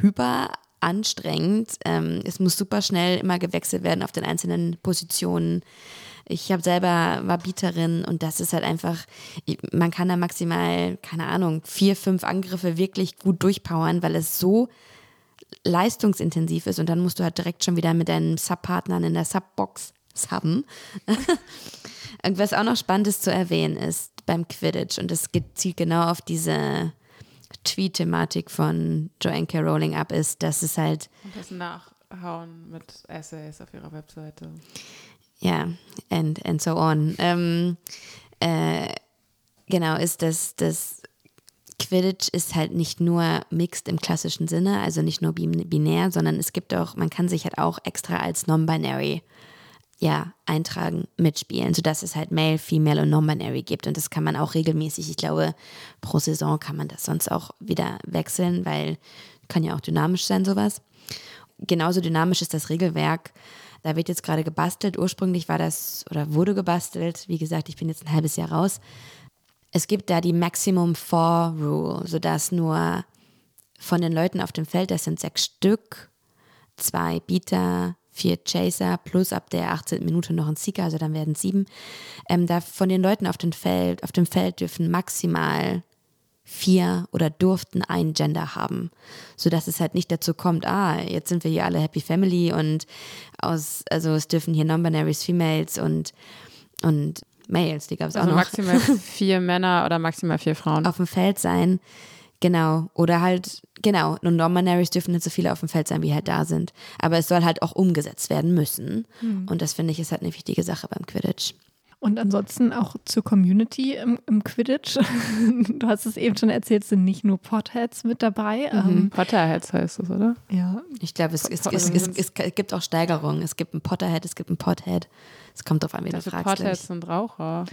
hyper anstrengend. Ähm, es muss super schnell immer gewechselt werden auf den einzelnen Positionen. Ich habe selber war Bieterin und das ist halt einfach, man kann da maximal, keine Ahnung, vier, fünf Angriffe wirklich gut durchpowern, weil es so leistungsintensiv ist und dann musst du halt direkt schon wieder mit deinen Subpartnern in der Subbox haben. [laughs] und was auch noch spannend ist zu erwähnen ist beim Quidditch und das zielt genau auf diese Tweet-Thematik von Joanne K. Rowling ab, ist, dass es halt. Und das Nachhauen mit Essays auf ihrer Webseite. Ja, and, and so on. Ähm, äh, genau, ist, dass das Quidditch ist halt nicht nur mixed im klassischen Sinne, also nicht nur binär, sondern es gibt auch, man kann sich halt auch extra als non-binary ja, eintragen, mitspielen, sodass es halt Male, Female und Non-Binary gibt. Und das kann man auch regelmäßig, ich glaube, pro Saison kann man das sonst auch wieder wechseln, weil kann ja auch dynamisch sein, sowas. Genauso dynamisch ist das Regelwerk. Da wird jetzt gerade gebastelt. Ursprünglich war das oder wurde gebastelt. Wie gesagt, ich bin jetzt ein halbes Jahr raus. Es gibt da die Maximum Four Rule, sodass nur von den Leuten auf dem Feld, das sind sechs Stück, zwei Bieter, vier Chaser plus ab der 18. Minute noch ein Seeker, also dann werden sieben. Ähm, da von den Leuten auf dem Feld, auf dem Feld dürfen maximal vier oder durften ein Gender haben, sodass es halt nicht dazu kommt, ah, jetzt sind wir hier alle Happy Family und aus, also es dürfen hier Non-Binaries, Females und, und Males, die gab es also auch noch. maximal [laughs] vier Männer oder maximal vier Frauen. Auf dem Feld sein, genau. Oder halt Genau, und Non-Binaries dürfen nicht so viele auf dem Feld sein, wie halt da sind. Aber es soll halt auch umgesetzt werden müssen. Mhm. Und das finde ich ist halt eine wichtige Sache beim Quidditch. Und ansonsten auch zur Community im, im Quidditch. [laughs] Du hast es eben schon erzählt, sind nicht nur Potheads mit dabei. Mhm. Ähm, Potterheads heißt es, oder? Ja. Ich glaube, es, es, es, es, gibt auch Steigerungen. Es gibt ein Potterhead, es gibt ein Pothead. Es kommt drauf an, wie du fragst. Potheads sind Raucher.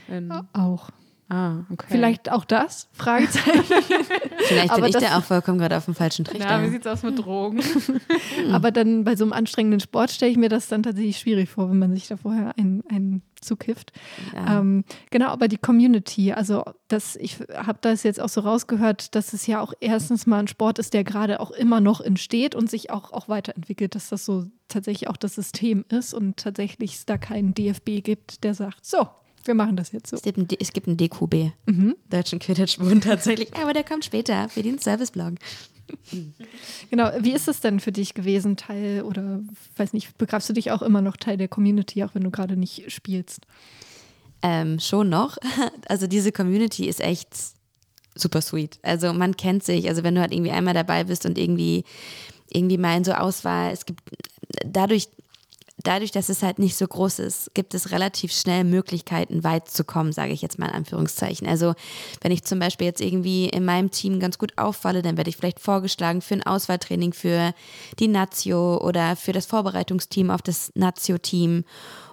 auch. Ah, okay. Vielleicht auch das? Fragezeichen. [laughs] Vielleicht bin ich da auch vollkommen gerade auf dem falschen Trichter. Ja, wie sieht es aus mit Drogen? [laughs] Aber dann bei so einem anstrengenden Sport stelle ich mir das dann tatsächlich schwierig vor, wenn man sich da vorher einen, einen zukifft. Ja. Ähm, genau, aber die Community, also das, ich habe das jetzt auch so rausgehört, dass es ja auch erstens mal ein Sport ist, der gerade auch immer noch entsteht und sich auch, auch weiterentwickelt, dass das so tatsächlich auch das System ist und tatsächlich es da keinen DFB gibt, der sagt, so, wir machen das jetzt so. Es gibt ein, es gibt ein DQB, mhm. Deutschen Quidditch-Bund tatsächlich. [laughs] Aber der kommt später für den Serviceblog. Genau, wie ist es denn für dich gewesen, Teil oder weiß nicht, begreifst du dich auch immer noch Teil der Community, auch wenn du gerade nicht spielst? Ähm, schon noch. [laughs] Also diese Community ist echt super sweet. Also man kennt sich, also wenn du halt irgendwie einmal dabei bist und irgendwie irgendwie mal in so Auswahl, es gibt dadurch, dadurch, dass es halt nicht so groß ist, gibt es relativ schnell Möglichkeiten, weit zu kommen, sage ich jetzt mal in Anführungszeichen. Also wenn ich zum Beispiel jetzt irgendwie in meinem Team ganz gut auffalle, dann werde ich vielleicht vorgeschlagen für ein Auswahltraining für die Nazio oder für das Vorbereitungsteam auf das Nazio-Team.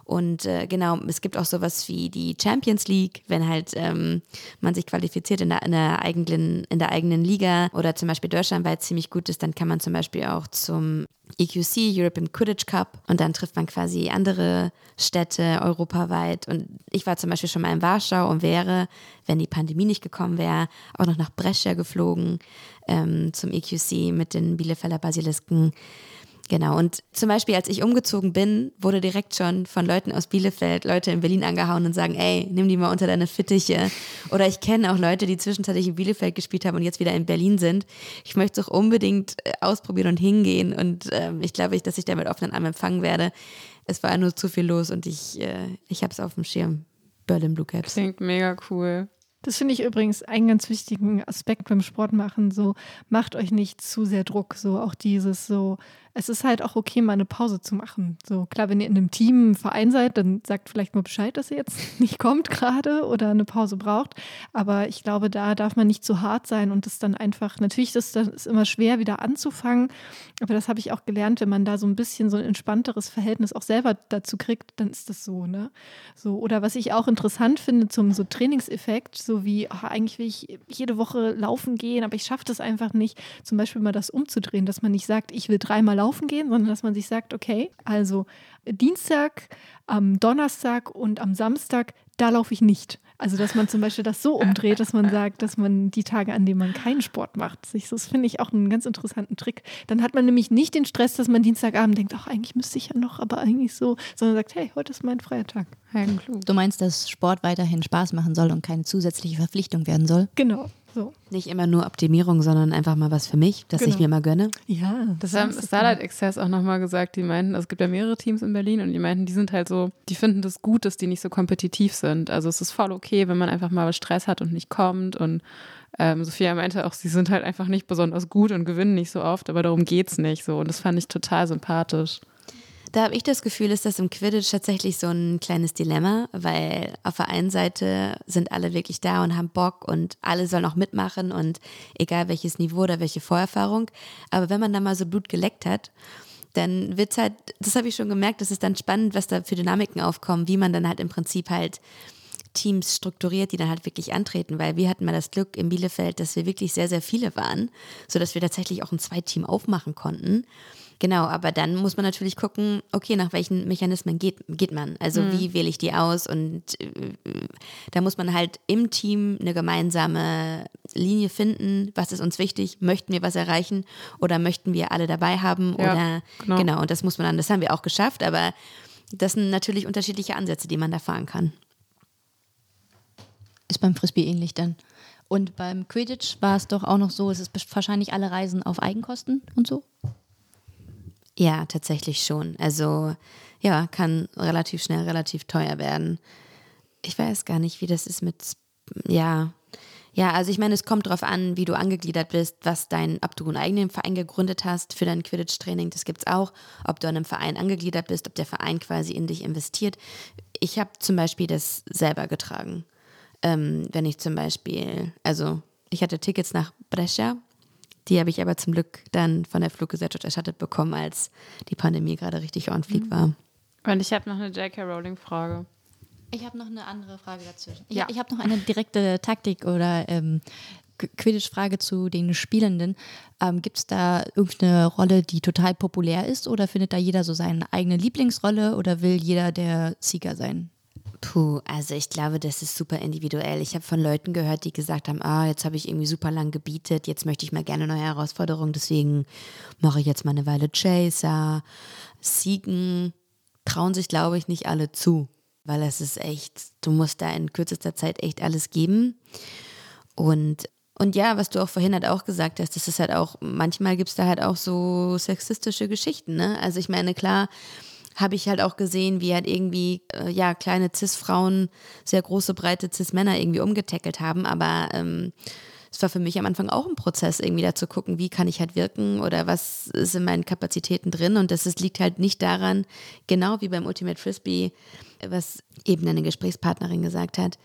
Und äh, genau, es gibt auch sowas wie die Champions League, wenn halt ähm, man sich qualifiziert in der, in, der eigenen, in der eigenen Liga oder zum Beispiel deutschlandweit ziemlich gut ist, dann kann man zum Beispiel auch zum EQC, European Quidditch Cup, und dann trifft man quasi andere Städte europaweit. Und ich war zum Beispiel schon mal in Warschau und wäre, wenn die Pandemie nicht gekommen wäre, auch noch nach Brescia geflogen ähm, zum EQC mit den Bielefelder Basilisken. Genau, und zum Beispiel, als ich umgezogen bin, wurde direkt schon von Leuten aus Bielefeld Leute in Berlin angehauen und sagen, ey, nimm die mal unter deine Fittiche. Oder ich kenne auch Leute, die zwischenzeitlich in Bielefeld gespielt haben und jetzt wieder in Berlin sind. Ich möchte es auch unbedingt äh, ausprobieren und hingehen und ähm, ich glaube, dass ich da mit offenen Armen empfangen werde. Es war nur zu viel los und ich, äh, ich habe es auf dem Schirm. Berlin Blue Caps. Klingt mega cool. Das finde ich übrigens einen ganz wichtigen Aspekt beim Sport machen. So, macht euch nicht zu sehr Druck. So, auch dieses so, es ist halt auch okay, mal eine Pause zu machen. So klar, wenn ihr in einem Team, Verein seid, dann sagt vielleicht mal Bescheid, dass ihr jetzt [laughs] nicht kommt gerade oder eine Pause braucht. Aber ich glaube, da darf man nicht zu hart sein und es dann einfach, natürlich ist es immer schwer, wieder anzufangen. Aber das habe ich auch gelernt, wenn man da so ein bisschen so ein entspannteres Verhältnis auch selber dazu kriegt, dann ist das so, ne? So, oder was ich auch interessant finde zum so Trainingseffekt, so wie, ach, eigentlich will ich jede Woche laufen gehen, aber ich schaffe das einfach nicht, zum Beispiel mal das umzudrehen, dass man nicht sagt, ich will dreimal laufen laufen gehen, sondern dass man sich sagt, okay, also Dienstag, am Donnerstag und am Samstag, da laufe ich nicht. Also, dass man zum Beispiel das so umdreht, dass man [laughs] sagt, dass man die Tage, an denen man keinen Sport macht, sich, das finde ich auch einen ganz interessanten Trick. Dann hat man nämlich nicht den Stress, dass man Dienstagabend denkt, ach, eigentlich müsste ich ja noch, aber eigentlich so, sondern sagt, hey, heute ist mein freier Tag. Ja, du meinst, dass Sport weiterhin Spaß machen soll und keine zusätzliche Verpflichtung werden soll? Genau. So. Nicht immer nur Optimierung, sondern einfach mal was für mich, dass genau. ich mir mal gönne. Ja, das, das haben Starlight Access auch nochmal gesagt. Die meinten, also es gibt ja mehrere Teams in Berlin und die meinten, die sind halt so, die finden das gut, dass die nicht so kompetitiv sind. Also es ist voll okay, wenn man einfach mal Stress hat und nicht kommt. Und ähm, Sophia meinte auch, sie sind halt einfach nicht besonders gut und gewinnen nicht so oft, aber darum geht es nicht so. Und das fand ich total sympathisch. Da habe ich das Gefühl, ist das im Quidditch tatsächlich so ein kleines Dilemma, weil auf der einen Seite sind alle wirklich da und haben Bock und alle sollen auch mitmachen und egal welches Niveau oder welche Vorerfahrung. Aber wenn man da mal so Blut geleckt hat, dann wird es halt, das habe ich schon gemerkt, das ist dann spannend, was da für Dynamiken aufkommen, wie man dann halt im Prinzip halt Teams strukturiert, die dann halt wirklich antreten, weil wir hatten mal das Glück in Bielefeld, dass wir wirklich sehr, sehr viele waren, sodass wir tatsächlich auch ein Zweiteam aufmachen konnten. Genau, aber dann muss man natürlich gucken, okay, nach welchen Mechanismen geht, geht man? Also mhm. wie wähle ich die aus? Und äh, da muss man halt im Team eine gemeinsame Linie finden. Was ist uns wichtig? Möchten wir was erreichen? Oder möchten wir alle dabei haben? Ja, oder genau. genau, und das muss man dann, das haben wir auch geschafft, aber das sind natürlich unterschiedliche Ansätze, die man da fahren kann. Ist beim Frisbee ähnlich dann. Und beim Quidditch war es doch auch noch so, es ist wahrscheinlich alle Reisen auf Eigenkosten und so? Ja, tatsächlich schon. Also ja, kann relativ schnell relativ teuer werden. Ich weiß gar nicht, wie das ist mit, ja, ja, also ich meine, es kommt darauf an, wie du angegliedert bist, was dein, ob du einen eigenen Verein gegründet hast für dein Quidditch-Training, das gibt es auch, ob du an einem Verein angegliedert bist, ob der Verein quasi in dich investiert. Ich habe zum Beispiel das selber getragen. Ähm, wenn ich zum Beispiel, also ich hatte Tickets nach Brescia die habe ich aber zum Glück dann von der Fluggesellschaft erstattet bekommen, als die Pandemie gerade richtig on fleek mhm. war. Und ich habe noch eine J.K. Rowling-Frage. Ich habe noch eine andere Frage dazwischen. Ja. Ich, ich habe noch eine direkte Taktik oder ähm, Quidditch-Frage zu den Spielenden. Ähm, Gibt es da irgendeine Rolle, die total populär ist oder findet da jeder so seine eigene Lieblingsrolle oder will jeder der Sieger sein? Puh, also ich glaube, das ist super individuell. Ich habe von Leuten gehört, die gesagt haben, ah, jetzt habe ich irgendwie super lang gebietet, jetzt möchte ich mal gerne neue Herausforderungen, deswegen mache ich jetzt mal eine Weile Chaser. Siegen trauen sich, glaube ich, nicht alle zu, weil es ist echt, du musst da in kürzester Zeit echt alles geben. Und und ja, was du auch vorhin halt auch gesagt hast, das ist halt auch, manchmal gibt es da halt auch so sexistische Geschichten, ne? Also ich meine, klar, habe ich halt auch gesehen, wie halt irgendwie, äh, ja, kleine Cis-Frauen sehr große, breite Cis-Männer irgendwie umgetackelt haben. Aber ähm, es war für mich am Anfang auch ein Prozess, irgendwie da zu gucken, wie kann ich halt wirken oder was ist in meinen Kapazitäten drin. Und das ist, liegt halt nicht daran, genau wie beim Ultimate Frisbee, was eben eine Gesprächspartnerin gesagt hat,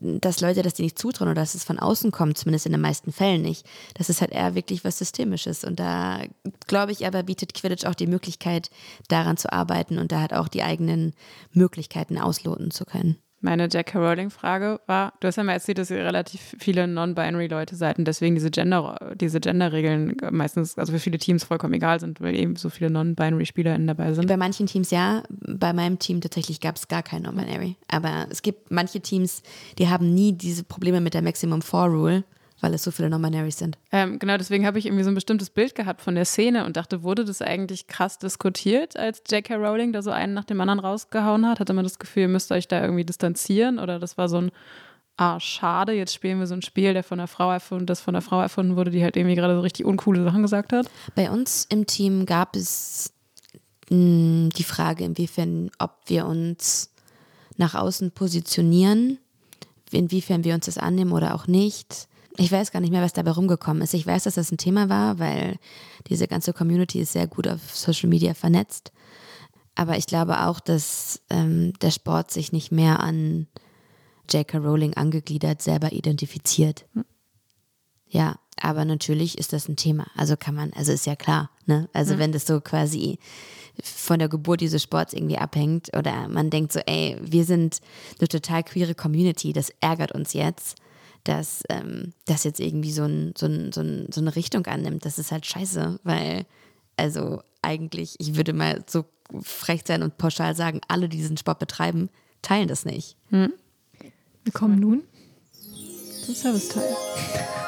dass Leute das dir nicht zutrauen oder dass es von außen kommt, zumindest in den meisten Fällen nicht. Das ist halt eher wirklich was Systemisches. Und da glaube ich aber, bietet Quidditch auch die Möglichkeit, daran zu arbeiten und da halt auch die eigenen Möglichkeiten ausloten zu können. Meine J.K. Rowling-Frage war, du hast ja mal erzählt, dass ihr relativ viele Non-Binary-Leute seid und deswegen diese Gender, diese Gender-Regeln meistens, also für viele Teams vollkommen egal sind, weil eben so viele Non-Binary-SpielerInnen dabei sind. Bei manchen Teams ja, bei meinem Team tatsächlich gab es gar kein Non-Binary. Aber es gibt manche Teams, die haben nie diese Probleme mit der Maximum Four Rule weil es so viele Non-Binaries sind. Ähm, genau, deswegen habe ich irgendwie so ein bestimmtes Bild gehabt von der Szene und dachte, wurde das eigentlich krass diskutiert, als J.K. Rowling da so einen nach dem anderen rausgehauen hat? Hatte man das Gefühl, ihr müsst euch da irgendwie distanzieren oder das war so ein ah, schade, jetzt spielen wir so ein Spiel, der von einer Frau erfunden, das von einer Frau erfunden wurde, die halt irgendwie gerade so richtig uncoole Sachen gesagt hat? Bei uns im Team gab es mh, hm, die Frage, inwiefern, ob wir uns nach außen positionieren, inwiefern wir uns das annehmen oder auch nicht. Ich weiß gar nicht mehr, was dabei rumgekommen ist. Ich weiß, dass das ein Thema war, weil diese ganze Community ist sehr gut auf Social Media vernetzt. Aber ich glaube auch, dass ähm, der Sport sich nicht mehr an J.K. Rowling angegliedert selber identifiziert. Hm. Ja, aber natürlich ist das ein Thema. Also kann man, also ist ja klar, ne? Also mhm. wenn das so quasi von der Geburt dieses Sports irgendwie abhängt oder man denkt so, ey, wir sind eine total queere Community, das ärgert uns jetzt dass ähm, das jetzt irgendwie so, ein, so, ein, so, ein, so eine Richtung annimmt. Das ist halt scheiße, weil, also eigentlich, ich würde mal so frech sein und pauschal sagen, alle, die diesen Sport betreiben, teilen das nicht. Hm. Wir kommen nun zum Serviceteil.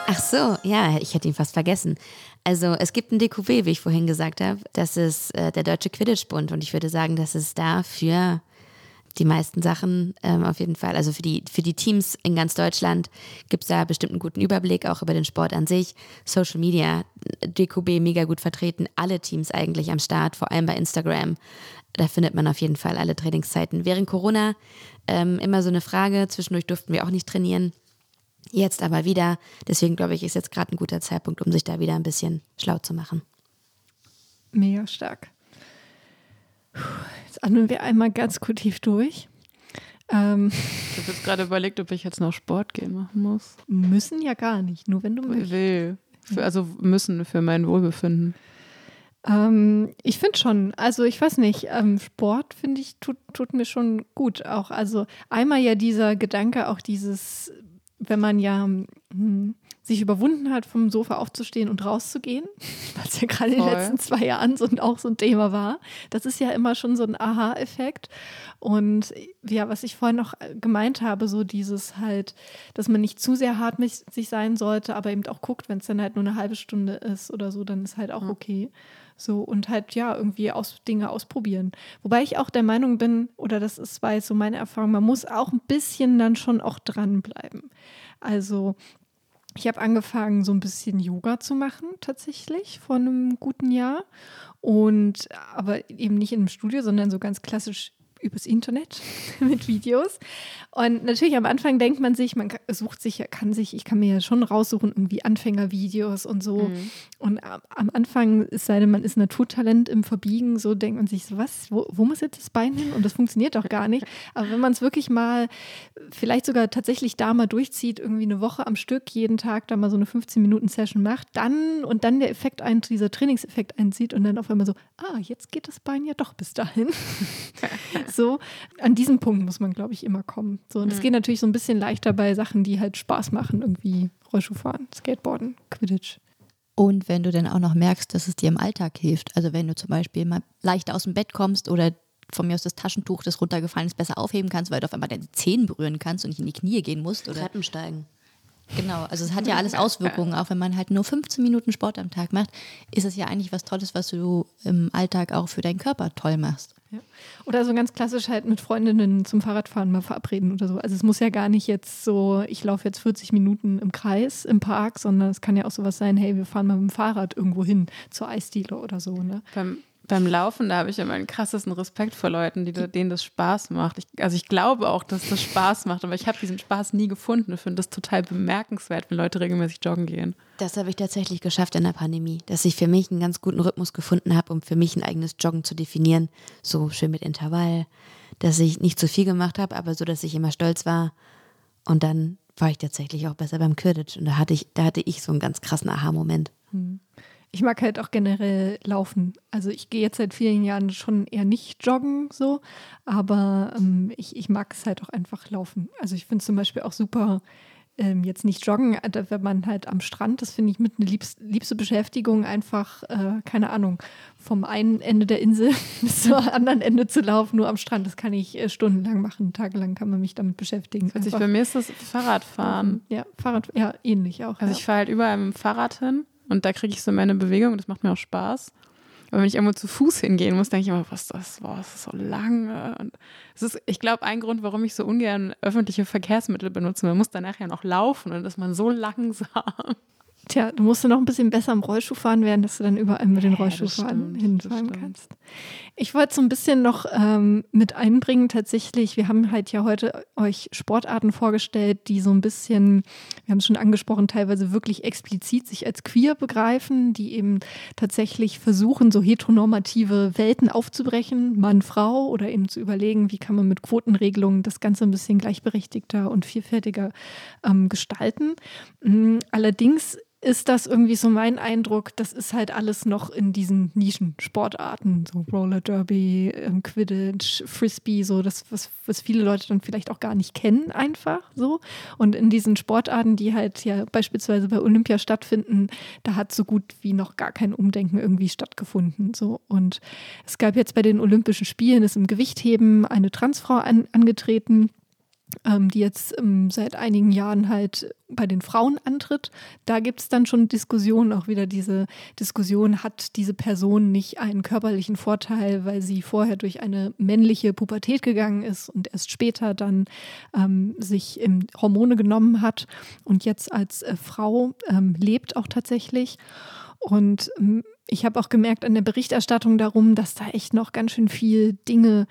Ach so, ja, ich hätte ihn fast vergessen. Also es gibt ein DQW, wie ich vorhin gesagt habe. Das ist äh, der Deutsche Quidditch-Bund und ich würde sagen, dass es da für die meisten Sachen ähm, auf jeden Fall. Also für die, für die Teams in ganz Deutschland gibt es da bestimmt einen guten Überblick, auch über den Sport an sich. Social Media, DQB mega gut vertreten, alle Teams eigentlich am Start, vor allem bei Instagram. Da findet man auf jeden Fall alle Trainingszeiten. Während Corona ähm, immer so eine Frage, zwischendurch durften wir auch nicht trainieren. Jetzt aber wieder. Deswegen glaube ich, ist jetzt gerade ein guter Zeitpunkt, um sich da wieder ein bisschen schlau zu machen. Mega stark. Jetzt atmen wir einmal ganz kurz tief durch. Ähm, ich habe jetzt gerade überlegt, ob ich jetzt noch Sport gehen machen muss. Müssen ja gar nicht, nur wenn du möchtest. Will. Für, also müssen für mein Wohlbefinden. Ähm, ich finde schon, also ich weiß nicht, ähm, Sport finde ich tut, tut mir schon gut auch. Also einmal ja dieser Gedanke, auch dieses, wenn man ja hm, sich überwunden hat, vom Sofa aufzustehen und rauszugehen, [laughs] was ja gerade in den letzten zwei Jahren so, auch so ein Thema war. Das ist ja immer schon so ein Aha-Effekt. Und ja, was ich vorhin noch gemeint habe, so dieses halt, dass man nicht zu sehr hart mit sich sein sollte, aber eben auch guckt, wenn es dann halt nur eine halbe Stunde ist oder so, dann ist halt auch okay. So und halt ja, irgendwie aus, Dinge ausprobieren. Wobei ich auch der Meinung bin, oder das ist, war jetzt so meine Erfahrung, man muss auch ein bisschen dann schon auch dranbleiben. Also ich habe angefangen, so ein bisschen Yoga zu machen, tatsächlich, vor einem guten Jahr. Und aber eben nicht in einem Studio, sondern so ganz klassisch übers Internet [laughs] mit Videos. Und natürlich am Anfang denkt man sich, man sucht sich, kann sich, ich kann mir ja schon raussuchen, irgendwie Anfängervideos und so. Mhm. Und am Anfang, es sei denn, man ist Naturtalent im Verbiegen, so denkt man sich so, was, wo, wo muss jetzt das Bein hin? Und das funktioniert doch gar nicht. [laughs] Aber wenn man es wirklich mal, vielleicht sogar tatsächlich da mal durchzieht, irgendwie eine Woche am Stück, jeden Tag da mal so eine 15-Minuten-Session macht, dann und dann der Effekt ein, dieser Trainingseffekt einzieht und dann auf einmal so, ah, jetzt geht das Bein ja doch bis dahin. [laughs] [laughs] So, an diesen Punkt muss man, glaube ich, immer kommen. So, und es mhm. geht natürlich so ein bisschen leichter bei Sachen, die halt Spaß machen, irgendwie Rollschuhfahren, Skateboarden, Quidditch. Und wenn du dann auch noch merkst, dass es dir im Alltag hilft, also wenn du zum Beispiel mal leichter aus dem Bett kommst oder von mir aus das Taschentuch, das runtergefallen ist, besser aufheben kannst, weil du auf einmal deine Zehen berühren kannst und nicht in die Knie gehen musst. Oder Treppen steigen. Genau, also es hat ja alles Auswirkungen, auch wenn man halt nur 15 Minuten Sport am Tag macht, ist es ja eigentlich was Tolles, was du im Alltag auch für deinen Körper toll machst. Ja. Oder so ganz klassisch halt mit Freundinnen zum Fahrradfahren mal verabreden oder so. Also es muss ja gar nicht jetzt so, ich laufe jetzt 40 Minuten im Kreis im Park, sondern es kann ja auch sowas sein, hey, wir fahren mal mit dem Fahrrad irgendwo hin zur Eisdiele oder so. Ne? Beim Beim Laufen, da habe ich immer einen krassesten Respekt vor Leuten, die, denen das Spaß macht. Ich, also ich glaube auch, dass das Spaß macht, aber ich habe diesen Spaß nie gefunden. Ich finde das total bemerkenswert, wenn Leute regelmäßig joggen gehen. Das habe ich tatsächlich geschafft in der Pandemie, dass ich für mich einen ganz guten Rhythmus gefunden habe, um für mich ein eigenes Joggen zu definieren. So schön mit Intervall, dass ich nicht zu viel gemacht habe, aber so, dass ich immer stolz war. Und dann war ich tatsächlich auch besser beim Quidditch. Und da hatte ich, da hatte ich so einen ganz krassen Aha-Moment. Hm. Ich mag halt auch generell laufen. Also ich gehe jetzt seit vielen Jahren schon eher nicht joggen so, aber ähm, ich, ich mag es halt auch einfach laufen. Also ich finde zum Beispiel auch super, ähm, jetzt nicht joggen, äh, wenn man halt am Strand, das finde ich mit eine liebste, liebste Beschäftigung, einfach, äh, keine Ahnung, vom einen Ende der Insel [laughs] bis zum anderen Ende zu laufen, nur am Strand. Das kann ich äh, stundenlang machen, tagelang kann man mich damit beschäftigen. Also ich, bei mir ist das Fahrradfahren. Ja, Fahrrad, ja, ähnlich auch. Also ja. ich fahre halt überall mit dem Fahrrad hin und da kriege ich so meine Bewegung und das macht mir auch Spaß. Aber wenn ich irgendwo zu Fuß hingehen muss, denke ich immer, was das war, das ist so lange. Und es ist, ich glaube, ein Grund, warum ich so ungern öffentliche Verkehrsmittel benutze. Man muss danach ja noch laufen und ist man so langsam. Tja, du musst noch ein bisschen besser im Rollschuh fahren werden, dass du dann überall mit den Ja, das Rollschuhfahren stimmt, hinfahren kannst. Ich wollte so ein bisschen noch ähm, mit einbringen, tatsächlich, wir haben halt ja heute euch Sportarten vorgestellt, die so ein bisschen, wir haben es schon angesprochen, teilweise wirklich explizit sich als queer begreifen, die eben tatsächlich versuchen, so heteronormative Welten aufzubrechen, Mann, Frau, oder eben zu überlegen, wie kann man mit Quotenregelungen das Ganze ein bisschen gleichberechtigter und vielfältiger ähm, gestalten. Mm, Allerdings ist das irgendwie so mein Eindruck, das ist halt alles noch in diesen Nischensportarten, so Roller Derby, ähm, Quidditch, Frisbee, so das, was, was viele Leute dann vielleicht auch gar nicht kennen, einfach so. Und in diesen Sportarten, die halt ja beispielsweise bei Olympia stattfinden, da hat so gut wie noch gar kein Umdenken irgendwie stattgefunden. So. Und es gab jetzt bei den Olympischen Spielen, ist im Gewichtheben eine Transfrau an, angetreten die jetzt ähm, seit einigen Jahren halt bei den Frauen antritt. Da gibt es dann schon Diskussionen, auch wieder diese Diskussion, hat diese Person nicht einen körperlichen Vorteil, weil sie vorher durch eine männliche Pubertät gegangen ist und erst später dann ähm, sich ähm, Hormone genommen hat und jetzt als äh, Frau ähm, lebt auch tatsächlich. Und ähm, ich habe auch gemerkt an der Berichterstattung darum, dass da echt noch ganz schön viel Dinge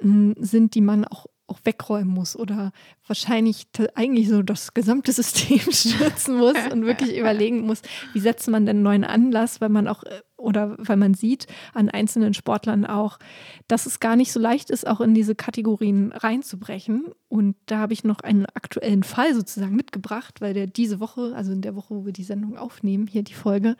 ähm, sind, die man auch auch wegräumen muss oder wahrscheinlich eigentlich so das gesamte [laughs] System stürzen muss und wirklich [laughs] überlegen muss, wie setzt man denn einen neuen Anlass, weil man auch äh, oder weil man sieht an einzelnen Sportlern auch, dass es gar nicht so leicht ist, auch in diese Kategorien reinzubrechen. Und da habe ich noch einen aktuellen Fall sozusagen mitgebracht, weil der diese Woche, also in der Woche, wo wir die Sendung aufnehmen, hier die Folge,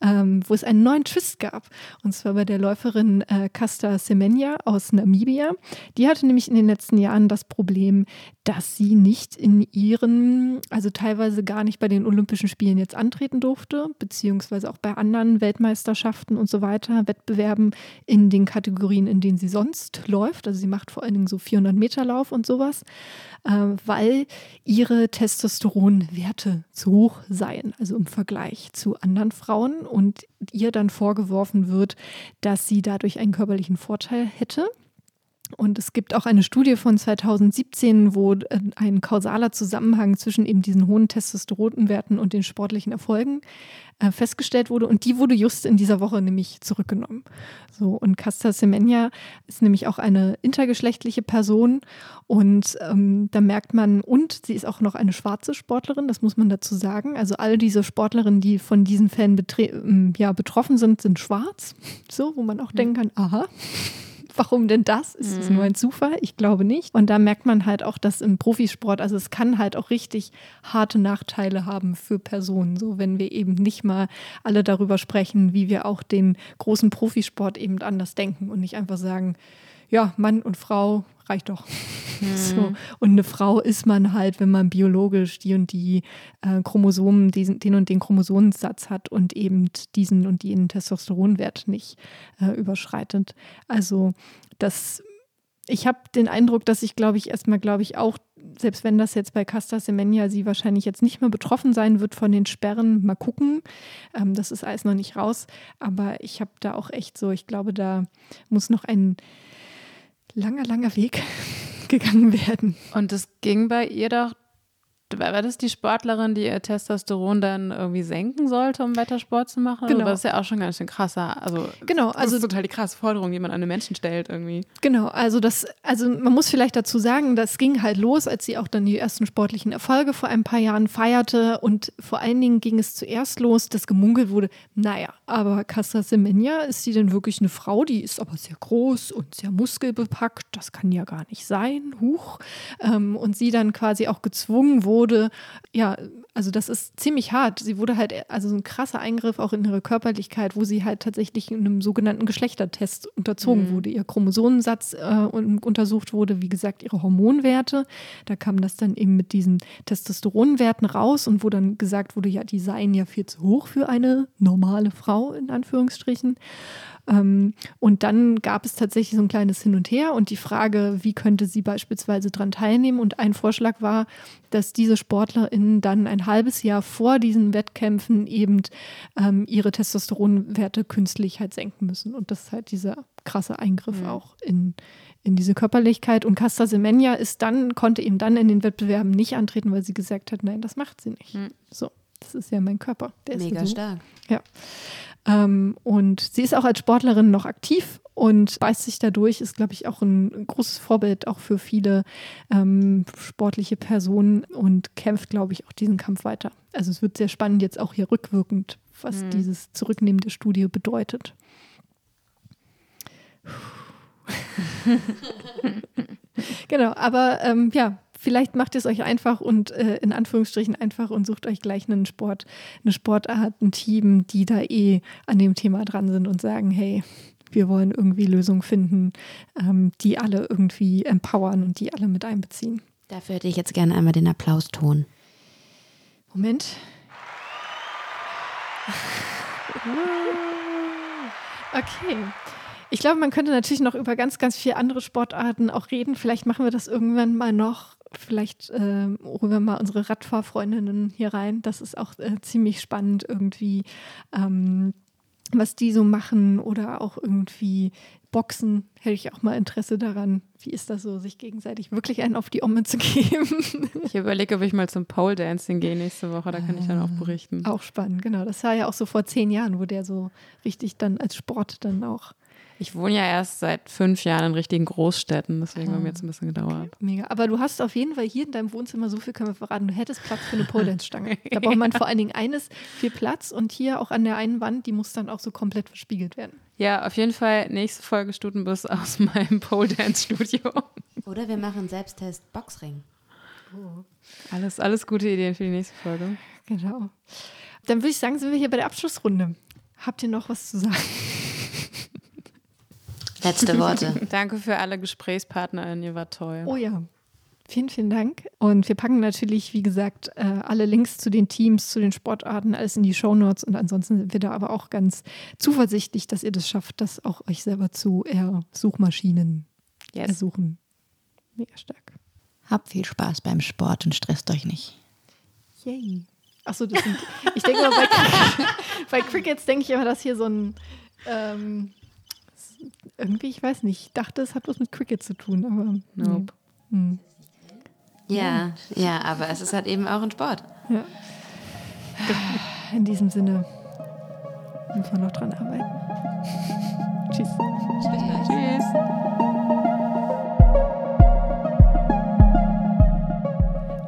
ähm, wo es einen neuen Twist gab. Und zwar bei der Läuferin äh, Casta Semenya aus Namibia. Die hatte nämlich in den letzten Jahren das Problem, dass sie nicht in ihren, also teilweise gar nicht bei den Olympischen Spielen jetzt antreten durfte, beziehungsweise auch bei anderen Weltmeisterschaften und so weiter, Wettbewerben in den Kategorien, in denen sie sonst läuft. Also sie macht vor allen Dingen so 400 Meter Lauf und sowas, äh, weil ihre Testosteronwerte zu hoch seien, also im Vergleich zu anderen Frauen und ihr dann vorgeworfen wird, dass sie dadurch einen körperlichen Vorteil hätte. Und es gibt auch eine Studie von 2017, wo äh, ein kausaler Zusammenhang zwischen eben diesen hohen Testosteronwerten und den sportlichen Erfolgen äh, festgestellt wurde. Und die wurde just in dieser Woche nämlich zurückgenommen. So, und Casta Semenya ist nämlich auch eine intergeschlechtliche Person. Und ähm, da merkt man, und sie ist auch noch eine schwarze Sportlerin, das muss man dazu sagen. Also all diese Sportlerinnen, die von diesen Fällen ähm, ja, betroffen sind, sind schwarz. So, wo man auch denken kann, aha. Warum denn das? Ist es nur ein Zufall? Ich glaube nicht. Und da merkt man halt auch, dass im Profisport, also es kann halt auch richtig harte Nachteile haben für Personen. So, wenn wir eben nicht mal alle darüber sprechen, wie wir auch den großen Profisport eben anders denken und nicht einfach sagen, ja, Mann und Frau reicht doch. So. Und eine Frau ist man halt, wenn man biologisch die und die äh, Chromosomen, diesen, den und den Chromosomensatz hat und eben diesen und jenen Testosteronwert nicht äh, überschreitet. Also das, ich habe den Eindruck, dass ich, glaube ich, erstmal, glaube ich, auch, selbst wenn das jetzt bei Casta Semenya sie wahrscheinlich jetzt nicht mehr betroffen sein wird von den Sperren, mal gucken. Ähm, das ist alles noch nicht raus. Aber ich habe da auch echt so, ich glaube, da muss noch ein langer, langer Weg [laughs] gegangen werden. Und es ging bei ihr doch war das die Sportlerin, die ihr Testosteron dann irgendwie senken sollte, um weiter Sport zu machen? Genau. Aber das ist ja auch schon ganz schön krasser. Also, Genau, das also ist total die krasse Forderung, die man an den Menschen stellt irgendwie. Genau, also das, also man muss vielleicht dazu sagen, das ging halt los, als sie auch dann die ersten sportlichen Erfolge vor ein paar Jahren feierte und vor allen Dingen ging es zuerst los, dass gemunkelt wurde, naja, aber Casta Semenya, ist sie denn wirklich eine Frau? Die ist aber sehr groß und sehr muskelbepackt, das kann ja gar nicht sein, huch. Ähm, und sie dann quasi auch gezwungen wurde, ja, also das ist ziemlich hart. Sie wurde halt, also so ein krasser Eingriff auch in ihre Körperlichkeit, wo sie halt tatsächlich in einem sogenannten Geschlechtertest unterzogen wurde. Ihr Chromosomensatz äh, un- untersucht wurde, wie gesagt, ihre Hormonwerte. Da kam das dann eben mit diesen Testosteronwerten raus und wo dann gesagt wurde, ja, die seien ja viel zu hoch für eine normale Frau, in Anführungsstrichen. Ähm, und dann gab es tatsächlich so ein kleines Hin und Her und die Frage, wie könnte sie beispielsweise daran teilnehmen. Und ein Vorschlag war, dass diese SportlerInnen dann ein halbes Jahr vor diesen Wettkämpfen eben ähm, ihre Testosteronwerte künstlich halt senken müssen. Und das ist halt dieser krasse Eingriff auch in, in diese Körperlichkeit. Und Casta Semenya ist dann, konnte eben dann in den Wettbewerben nicht antreten, weil sie gesagt hat, nein, das macht sie nicht. So, das ist ja mein Körper. Der ist Mega so. stark. Ja. Ähm, und sie ist auch als Sportlerin noch aktiv und beißt sich dadurch, ist, glaube ich, auch ein großes Vorbild auch für viele ähm, sportliche Personen und kämpft, glaube ich, auch diesen Kampf weiter. Also es wird sehr spannend jetzt auch hier rückwirkend, was dieses Zurücknehmen der Studie bedeutet. [laughs] genau, aber ähm, ja, vielleicht macht ihr es euch einfach und äh, in Anführungsstrichen einfach und sucht euch gleich einen Sport, eine Sportart, ein Team, die da eh an dem Thema dran sind und sagen, hey, wir wollen irgendwie Lösungen finden, ähm, die alle irgendwie empowern und die alle mit einbeziehen. Dafür hätte ich jetzt gerne einmal den Applauston. Moment. Okay. Ich glaube, man könnte natürlich noch über ganz, ganz viele andere Sportarten auch reden. Vielleicht machen wir das irgendwann mal noch. Vielleicht ähm, holen wir mal unsere Radfahrfreundinnen hier rein. Das ist auch äh, ziemlich spannend irgendwie, ähm, was die so machen oder auch irgendwie Boxen. Hätte ich auch mal Interesse daran. Wie ist das so, sich gegenseitig wirklich einen auf die Omme zu [laughs] geben? Ich überlege, ob ich mal zum Pole Dancing gehe nächste Woche, da kann ich dann auch berichten. Auch spannend, genau. Das war ja auch so vor zehn Jahren, wo der so richtig dann als Sport dann auch Ich wohne ja erst seit fünf Jahren in richtigen Großstädten, deswegen hat mir jetzt ein bisschen gedauert. mega. Aber du hast auf jeden Fall hier in deinem Wohnzimmer so viel können wir verraten. Du hättest Platz für eine [laughs] Pole Dance Stange. Da braucht man vor allen Dingen eines viel Platz und hier auch an der einen Wand, die muss dann auch so komplett verspiegelt werden. Ja, auf jeden Fall nächste Folge Stutenbus aus [laughs] meinem Pole Dance Studio. Oder wir machen Selbsttest Boxring. Alles, alles gute Ideen für die nächste Folge. Genau. Dann würde ich sagen, sind wir hier bei der Abschlussrunde. Habt ihr noch was zu sagen? Letzte Worte. [laughs] Danke für alle GesprächspartnerInnen, ihr wart toll. Oh ja. Vielen, vielen Dank. Und wir packen natürlich, wie gesagt, äh, alle Links zu den Teams, zu den Sportarten, alles in die Shownotes. Und ansonsten sind wir da aber auch ganz zuversichtlich, dass ihr das schafft, das auch euch selber zu eher Suchmaschinen Yes. ersuchen. Mega stark. Habt viel Spaß beim Sport und stresst euch nicht. Yay. Achso, das sind. Ich denke mal, bei, [laughs] bei Crickets denke ich immer, dass hier so ein. Ähm, irgendwie, ich weiß nicht, ich dachte, es hat was mit Cricket zu tun, aber. Nope. Nee. Hm. Ja, ja, aber es ist halt eben auch ein Sport. Ja. In diesem Sinne müssen wir noch dran arbeiten. [laughs] Tschüss. Tschüss.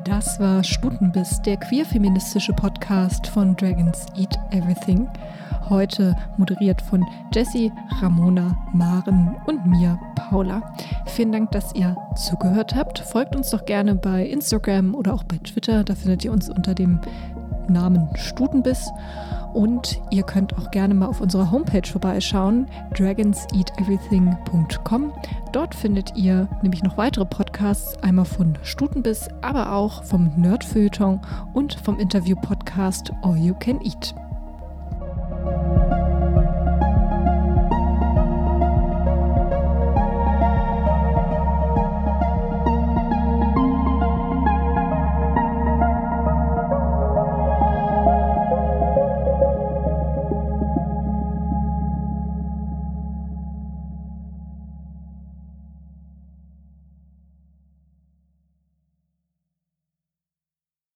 Das war Stutenbiss, der queer-feministische Podcast von Dragons Eat Everything. Heute moderiert von Jessie, Ramona, Maren und mir, Paula. Vielen Dank, dass ihr zugehört habt. Folgt uns doch gerne bei Instagram oder auch bei Twitter. Da findet ihr uns unter dem Namen Stutenbiss. Und ihr könnt auch gerne mal auf unserer Homepage vorbeischauen, dragonseateverything.com. Dort findet ihr nämlich noch weitere Podcasts, einmal von Stutenbiss, aber auch vom Nerdfeuilleton und vom Interview-Podcast All You Can Eat. Música